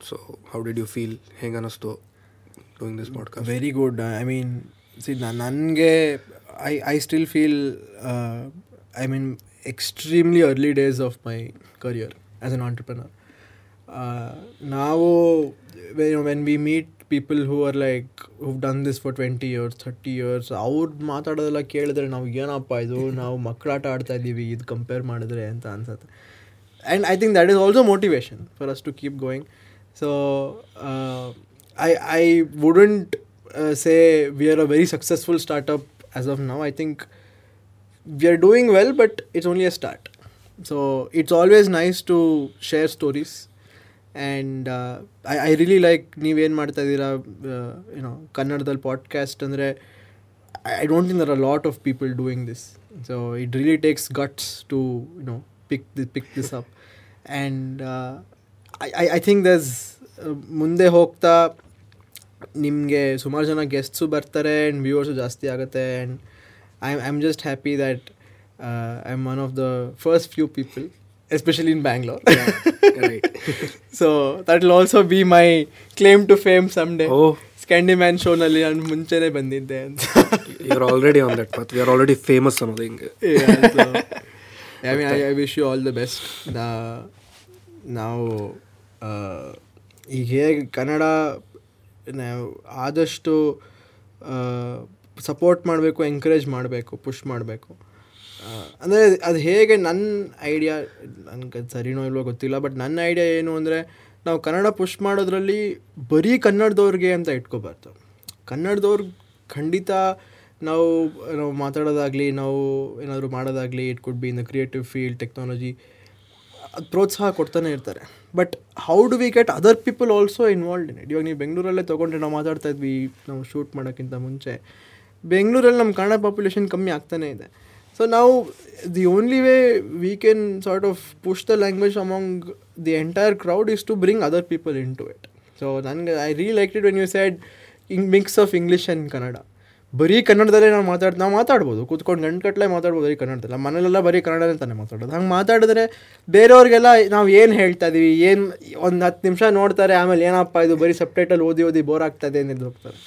so how did you feel ಹೆಂಗೆ ಅನ್ನಿಸ್ತು doing this podcast very good I mean see ನನಗೆ I I still feel I mean extremely early days of my career as an entrepreneur ನಾವು when we meet people who are like who done this for twenty years thirty years ಅವ್ರು ಮಾತಾಡೋದೆಲ್ಲ ಕೇಳಿದ್ರೆ ನಾವು ಏನಪ್ಪ ಇದು? [laughs] ನಾವು ಮಕ್ಕಳಾಟ ಆಡ್ತಾ ಇದ್ದೀವಿ ಇದು ಕಂಪೇರ್ ಮಾಡಿದ್ರೆ ಅಂತ ಅನ್ಸುತ್ತೆ. And I think that is also motivation for us to keep going so I I wouldn't say we are a very successful startup as of now I think we are doing well, but it's only a start. So it's always nice to share stories. And uh, I, I really like ನೀವೇನು ಮಾಡ್ತಾ ಇದ್ದೀರಾ ಯುನೋ ಕನ್ನಡದಲ್ಲಿ ಪಾಡ್ಕಾಸ್ಟ್ ಅಂದರೆ I don't think there are lot of people doing this so it really takes guts to you know pick the pick this up and I I think thus ಮುಂದೆ ಹೋಗ್ತಾ ನಿಮಗೆ ಸುಮಾರು ಜನ ಗೆಸ್ಟ್ಸು ಬರ್ತಾರೆ ಆ್ಯಂಡ್ ವ್ಯೂವರ್ಸು ಜಾಸ್ತಿ ಆಗುತ್ತೆ and I I am just happy that I am one of the first few people especially in Bangalore so that will also be my claim to fame some day ಸ್ಕ್ಯಾಂಡಿ ಮ್ಯಾನ್ ಶೋನಲ್ಲಿ ನಾನು ಮುಂಚೆನೆ ಬಂದಿದ್ದೆ ಅಂತ. You are already on that path you are already famous ಅನ್ನೋದು ಹಿಂಗೆ. I mean I I wish you all the best ನಾವು ಆ, ಈಗ ಹೇಗೆ ಕನ್ನಡ ಆದಷ್ಟು ಸಪೋರ್ಟ್ ಮಾಡಬೇಕು ಎಂಕರೇಜ್ ಮಾಡಬೇಕು ಪುಷ್ ಮಾಡಬೇಕು. ಅಂದರೆ ಅದು ಹೇಗೆ ನನ್ನ ಐಡಿಯಾ ನನಗೆ ಸರಿನೋ ಇಲ್ವೋ ಗೊತ್ತಿಲ್ಲ ಬಟ್ ನನ್ನ ಐಡಿಯಾ ಏನು ಅಂದರೆ ನಾವು ಕನ್ನಡ ಪುಷ್ ಮಾಡೋದ್ರಲ್ಲಿ ಬರೀ ಕನ್ನಡದವ್ರಿಗೆ ಅಂತ ಇಟ್ಕೋಬಾರ್ದು. ಕನ್ನಡದವ್ರು ಖಂಡಿತ ನಾವು ನಾವು ಮಾತಾಡೋದಾಗಲಿ, ನಾವು ಏನಾದರೂ ಮಾಡೋದಾಗಲಿ it could be in the creative field technology ಅದು ಪ್ರೋತ್ಸಾಹ ಕೊಡ್ತಾನೆ ಇರ್ತಾರೆ. But how do we get other people also involved in it ಇವಾಗ ನೀವು ಬೆಂಗಳೂರಲ್ಲೇ ತೊಗೊಂಡ್ರೆ ನಾವು ಮಾತಾಡ್ತಾ ಇದ್ವಿ, ನಾವು ಶೂಟ್ ಮಾಡೋಕ್ಕಿಂತ ಮುಂಚೆ. ಬೆಂಗಳೂರಲ್ಲಿ ನಮ್ಮ ಕನ್ನಡ ಪಾಪ್ಯುಲೇಷನ್ ಕಮ್ಮಿ ಆಗ್ತಾನೆ ಇದೆ. ಸೊ ನಾವು the only way we can sort of push the language among the entire crowd is to bring other people in to it so ನನಗೆ ಐ ರೀ like it when you said ಇಂಗ್ mix of English and Kannada ಬರೀ ಕನ್ನಡದಲ್ಲೇ ನಾವು ಮಾತಾಡ್, ನಾವು ಮಾತಾಡ್ಬೋದು. ಕೂತ್ಕೊಂಡು ಗಂಟುಗಟ್ಟಲೆ ಮಾತಾಡ್ಬೋದು ಬರೀ ಕನ್ನಡದಲ್ಲ. ಮನೇಲೆಲ್ಲ ಬರೀ ಕನ್ನಡನೇ ತಾನೇ ಮಾತಾಡೋದು. ಹಂಗೆ ಮಾತಾಡಿದ್ರೆ ಬೇರೆಯವ್ರಿಗೆಲ್ಲ ನಾವು ಏನು ಹೇಳ್ತಾ ಇದೀವಿ, ಏನು ಒಂದು ಹತ್ತು ನಿಮಿಷ ನೋಡ್ತಾರೆ, ಆಮೇಲೆ ಏನಪ್ಪ ಇದು ಬರೀ ಸಬ್ಟೈಟಲ್ ಓದಿ ಓದಿ ಬೋರ್ ಆಗ್ತದೆ ಅನ್ನೋದು ಹೋಗ್ತಾರೆ.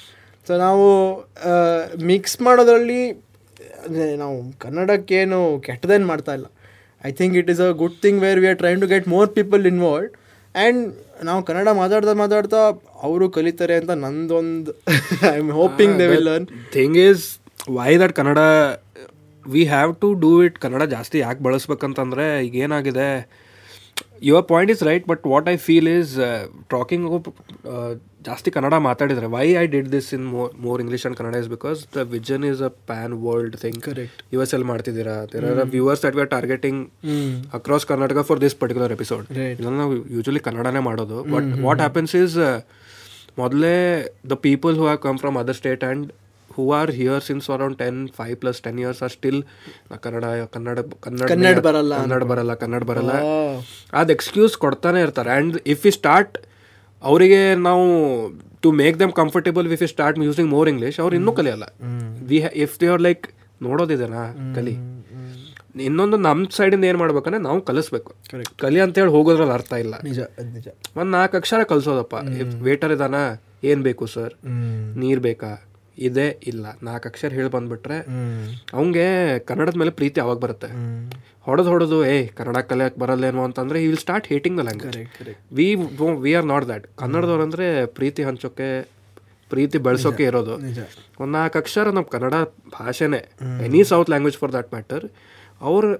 ಸೊ ನಾವು ಮಿಕ್ಸ್ ಮಾಡೋದ್ರಲ್ಲಿ ನಾವು ಕನ್ನಡಕ್ಕೇನು ಕೆಟ್ಟದೇನು ಮಾಡ್ತಾ ಇಲ್ಲ. I think it is a good thing where we are trying to get more people involve and ನಾವು ಕನ್ನಡ ಮಾತಾಡ್ತಾ ಮಾತಾಡ್ತಾ ಅವರು ಕಲಿತಾರೆ ಅಂತ ನಂದೊಂದು I am hoping they will learn thing is why that Kannada we have to do it Kannada ಜಾಸ್ತಿ ಯಾಕೆ ಬಳಸ್ಬೇಕಂತಂದರೆ ಈಗ ಏನಾಗಿದೆ your point is right but what I feel is talking ಜಾಸ್ತಿ ಕನ್ನಡ ಮಾತಾಡಿದರೆ why I did this in more more English and Kannada is because the vision is a pan world thing correct U S L ಮಾಡ್ತಿದ್ದೀರಾ? There are viewers that we are targeting across Karnataka for this particular episode. ಇದನ್ನು ನಾವು ಯೂಶಲಿ ಕನ್ನಡನೇ ಮಾಡೋದು. ಬಟ್ ವಾಟ್ ಹ್ಯಾಪನ್ಸ್ ಇಸ್ ಮೊದಲೇ the people who have come from other state and who are here since around ten five plus ten years are still Kannada Kannada Kannada Kannada ಬರಲ್ಲ. ಕನ್ನಡ ಬರಲ್ಲ ಕನ್ನಡ ಬರಲ್ಲ. ಅದು ಎಕ್ಸ್ಕ್ಯೂಸ್ ಕೊಡ್ತಾನೆ ಇರ್ತಾರೆ. ಆ್ಯಂಡ್ ಇಫ್ ಯು ಸ್ಟಾರ್ಟ್ ಅವರಿಗೆ ನಾವು to make them comfortable if you start using more English ಅವ್ರು ಇನ್ನೂ ಕಲಿಯಲ್ಲ. We if they are like ನೋಡೋದಿದೆನಾ ಕಲಿ? ಇನ್ನೊಂದು ನಮ್ಮ ಸೈಡಿಂದ ಏನು ಮಾಡ್ಬೇಕಂದ್ರೆ ನಾವು ಕಲಿಸ್ಬೇಕು. ಕಲಿ ಅಂತೇಳಿ ಹೋಗೋದ್ರಲ್ಲಿ ಅರ್ಥ ಇಲ್ಲ. ನಿಜ ನಿಜ. ಒಂದು ನಾಲ್ಕು ಅಕ್ಷರ ಕಲಿಸೋದಪ್ಪ. ವೇಟರ್ ಇದಾನ? ಏನು ಬೇಕು ಸರ್ ನೀರು ಬೇಕಾ? ಇದೆ ಇಲ್ಲ. ನಾಲ್ಕು ಅಕ್ಷರ ಹೇಳಿ ಬಂದ್ಬಿಟ್ರೆ ಅವಂಗೆ ಕನ್ನಡದ ಮೇಲೆ ಪ್ರೀತಿ ಅವಾಗ ಬರುತ್ತೆ. ಹೊಡೆದು ಹೊಡೆದು ಏ ಕನ್ನಡ ಕಲಿಯಕ್ಕೆ ಬರಲ್ಲೇನೋ ಅಂತಂದ್ರೆ he will start hating the language we we are not that ಕನ್ನಡದವ್ರು ಅಂದರೆ ಪ್ರೀತಿ ಹಂಚೋಕೆ ಪ್ರೀತಿ ಬೆಳೆಸೋಕೆ ಇರೋದು. ಒಂದು ನಾಲ್ಕು ಅಕ್ಷರ ನಮ್ಮ ಕನ್ನಡ ಭಾಷೆನೇ. Any south language for that matter ಅವ್ರು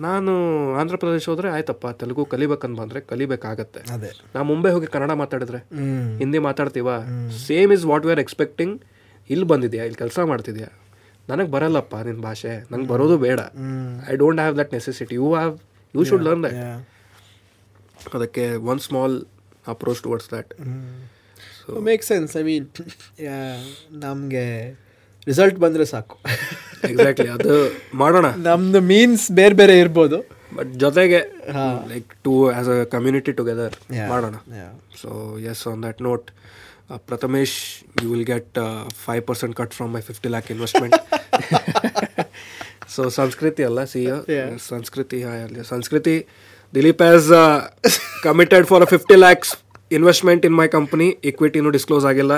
ನಾನು ಆಂಧ್ರ ಪ್ರದೇಶ ಹೋದ್ರೆ ಆಯ್ತಪ್ಪ ತೆಲುಗು ಕಲಿಬೇಕಂತ ಬಂದ್ರೆ ಕಲಿಬೇಕಾಗತ್ತೆ. ಅದೇ. ನಾ ಮುಂಬೈ ಹೋಗಿ ಕನ್ನಡ ಮಾತಾಡಿದ್ರೆ Hindi ಮಾತಾಡ್ತೀವ? Same is what we are expecting ಇಲ್ಲಿ ಬಂದಿದ್ಯಾ? ಇಲ್ಲಿ ಕೆಲಸ ಮಾಡ್ತಿದ್ಯಾ? ನನಗೆ ಬರಲ್ಲಪ್ಪ ನಿನ್ನ ಭಾಷೆ. ನಂಗೆ ಬರೋದು ಬೇಡ. I don't have that necessity you have you should learn that ಅದಕ್ಕೆ one small approach towards that make sense I mean ನಮಗೆ ರಿಸಲ್ಟ್ ಬಂದರೆ ಸಾಕು. ಎಕ್ಸಾಕ್ಟ್ಲಿ ಅದು ಮಾಡೋಣ. ನಮ್ದು ಮೀನ್ಸ್ ಬೇರೆ ಬೇರೆ ಇರ್ಬೋದು. ಬಟ್ ಜೊತೆಗೆ like to us a community together ಮಾಡೋಣ. So yes on that note Prathamesh you will get five percent cut from my fifty lakh investment so Sanskriti ಅಲ್ಲ ಸಿ Yeah. ಸಂಸ್ಕೃತಿ ಹಾ, ಅಲ್ಲಿ Sanskriti Dilip has committed for a fifty lakhs investment in my company ಇಕ್ವಿಟಿನೂ disclose ಆಗಿಲ್ಲ.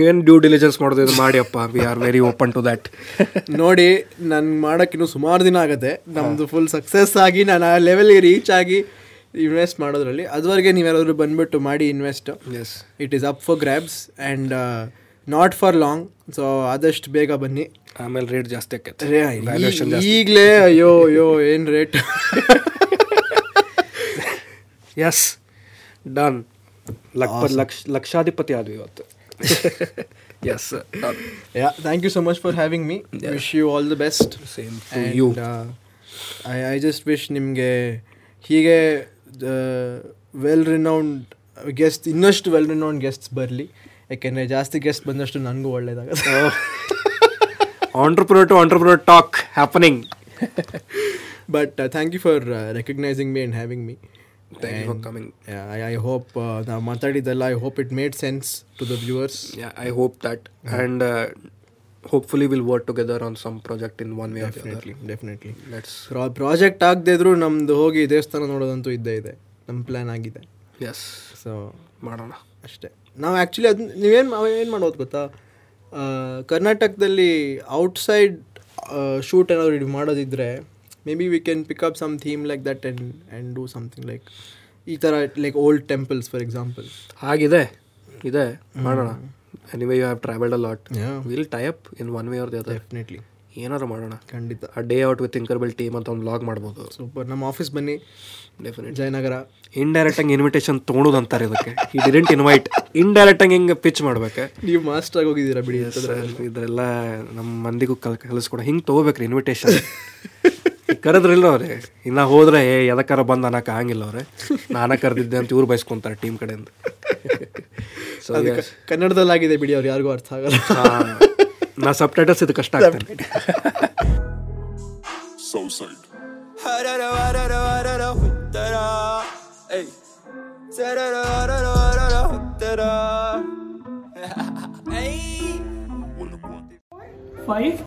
ಏನು ಡ್ಯೂ ಡಿಲಿಜೆನ್ಸ್ ಮಾಡೋದು ಇದು ಮಾಡಿಯಪ್ಪ. We are very open to that ನೋಡಿ ನನ್ಗೆ ಮಾಡೋಕ್ಕಿನ್ನೂ ಸುಮಾರು ದಿನ ಆಗುತ್ತೆ. ನಮ್ಮದು ಫುಲ್ ಸಕ್ಸಸ್ ಆಗಿ ನಾನು ಆ ಲೆವೆಲ್ಗೆ ರೀಚ್ ಆಗಿ ಇನ್ವೆಸ್ಟ್ ಮಾಡೋದ್ರಲ್ಲಿ. ಅದುವರೆಗೆ ನೀವೆಲ್ಲರೂ ಬಂದ್ಬಿಟ್ಟು ಮಾಡಿ invest as it is up for grabs and not for long so ಆದಷ್ಟು ಬೇಗ ಬನ್ನಿ. ಆಮೇಲೆ ರೇಟ್ ಜಾಸ್ತಿ ಆಕೈತೆ. ಈಗಲೇ ಅಯ್ಯೋ ಅಯ್ಯೋ ಏನು ರೇಟ್ ಎಸ್ ಡನ್ ಲಕ್ಷ ಲಕ್ಷಾಧಿಪತಿ ಆದ್ವಿ ಇವತ್ತು. Yes yeah thank you so much for having me wish you all the best same you I I just wish ನಿಮಗೆ ಹೀಗೆ ವೆಲ್ ರಿನೌಂಡ್ ಗೆಸ್ಟ್ ಇನ್ನಷ್ಟು ವೆಲ್ ರಿನೌಂಡ್ ಗೆಸ್ಟ್ಸ್ ಬರಲಿ. ಯಾಕೆಂದರೆ ಜಾಸ್ತಿ ಗೆಸ್ಟ್ ಬಂದಷ್ಟು ನನಗೂ ಒಳ್ಳೇದಾಗುತ್ತೆ. Entrepreneur to entrepreneur talk happening but thank you for recognising me and having me coming I hope ನಾವು ಮಾತಾಡಿದ್ದೆಲ್ಲ I hope it made sense to the viewers I hope that and hopefully will work together on some project in one way definitely definitely let's project ಆಗದೆ ಇದ್ರೂ ನಮ್ದು ಹೋಗಿ ದೇವಸ್ಥಾನ ನೋಡೋದಂತೂ ಇದ್ದೇ ಇದೆ. ನಮ್ಮ ಪ್ಲ್ಯಾನ್ ಆಗಿದೆ. ಎಸ್ ಸೊ ಮಾಡೋಣ. ಅಷ್ಟೇ. ನಾವು ಆ್ಯಕ್ಚುಲಿ ಅದು ನೀವೇನು ಏನು ಮಾಡೋದು ಗೊತ್ತಾ? ಕರ್ನಾಟಕದಲ್ಲಿ ಔಟ್ಸೈಡ್ ಶೂಟ್ ಏನಾದರೂ ಇದು ಮಾಡೋದಿದ್ರೆ maybe we can pick up some theme like that and and do something like ಈ ಥರ like old temples for example ಆಗಿದೆ. ಇದೆ. ಮಾಡೋಣ. Anyway you have travelled a lot. Will tie up in one way or the other definitely ಏನಾದ್ರು ಮಾಡೋಣ. ಖಂಡಿತ. A day out with incredible team ಅಂತ ಒಂದು ಲಾಗ್ ಮಾಡ್ಬೋದು. ಸೂಪರ್ ನಮ್ಮ ಆಫೀಸ್ ಬನ್ನಿ. ಡೆಫಿನೆಟ್ ಜಯನಗರ. ಇಂಡೈರೆಕ್ಟ್ ಆಗಿ ಇನ್ವಿಟೇಷನ್ ತೊಗೊಳೋದು ಅಂತಾರೆ ಇದಕ್ಕೆ. ಈ ಡಿಡೆಂಟ್ ಇನ್ವೈಟ್ ಇಂಡೈರೆಕ್ಟ್ ಆಗಿ ಹಿಂಗೆ ಪಿಚ್ ಮಾಡ್ಬೇಕು? ನೀವು ಮಾಸ್ಟರ್ ಆಗಿ ಹೋಗಿದ್ದೀರಾ ಬಿಡಿ ಇದರೆಲ್ಲ ನಮ್ಮ ಮಂದಿಗೂ ಕಲ್ ಕಲಿಸ್ಕೊಡ. ಹಿಂಗೆ ತೊಗೋಬೇಕ್ರಿ ಇನ್ವಿಟೇಷನ್ [laughs] ಕರೆದ್ರಿಲ್ಲ ಅವ್ರೆ. ಇನ್ನ ಹೋದ್ರೆ ಏ ಎದಕ್ಕಾರ ಬಂದು ಅನ್ನಕ್ಕೆ ಹಂಗಿಲ್ಲ ಅವ್ರೆ. ನಾನ ಕರೆದಿದ್ದೆ ಅಂತ ಇವ್ರು ಬಯಸ್ಕೊಂತಾರೆ ಟೀಮ್ ಕಡೆಯಿಂದ. ಸೊ ಕನ್ನಡದಲ್ಲಿ ಆಗಿದೆ ಬಿಡಿ ಅವ್ರು ಯಾರಿಗೂ ಅರ್ಥ ಆಗಲ್ಲ. ನಾ ಸಬ್ ಟೈಟಲ್ಸ್ ಇದು ಕಷ್ಟ ಆಗ್ತದೆ five?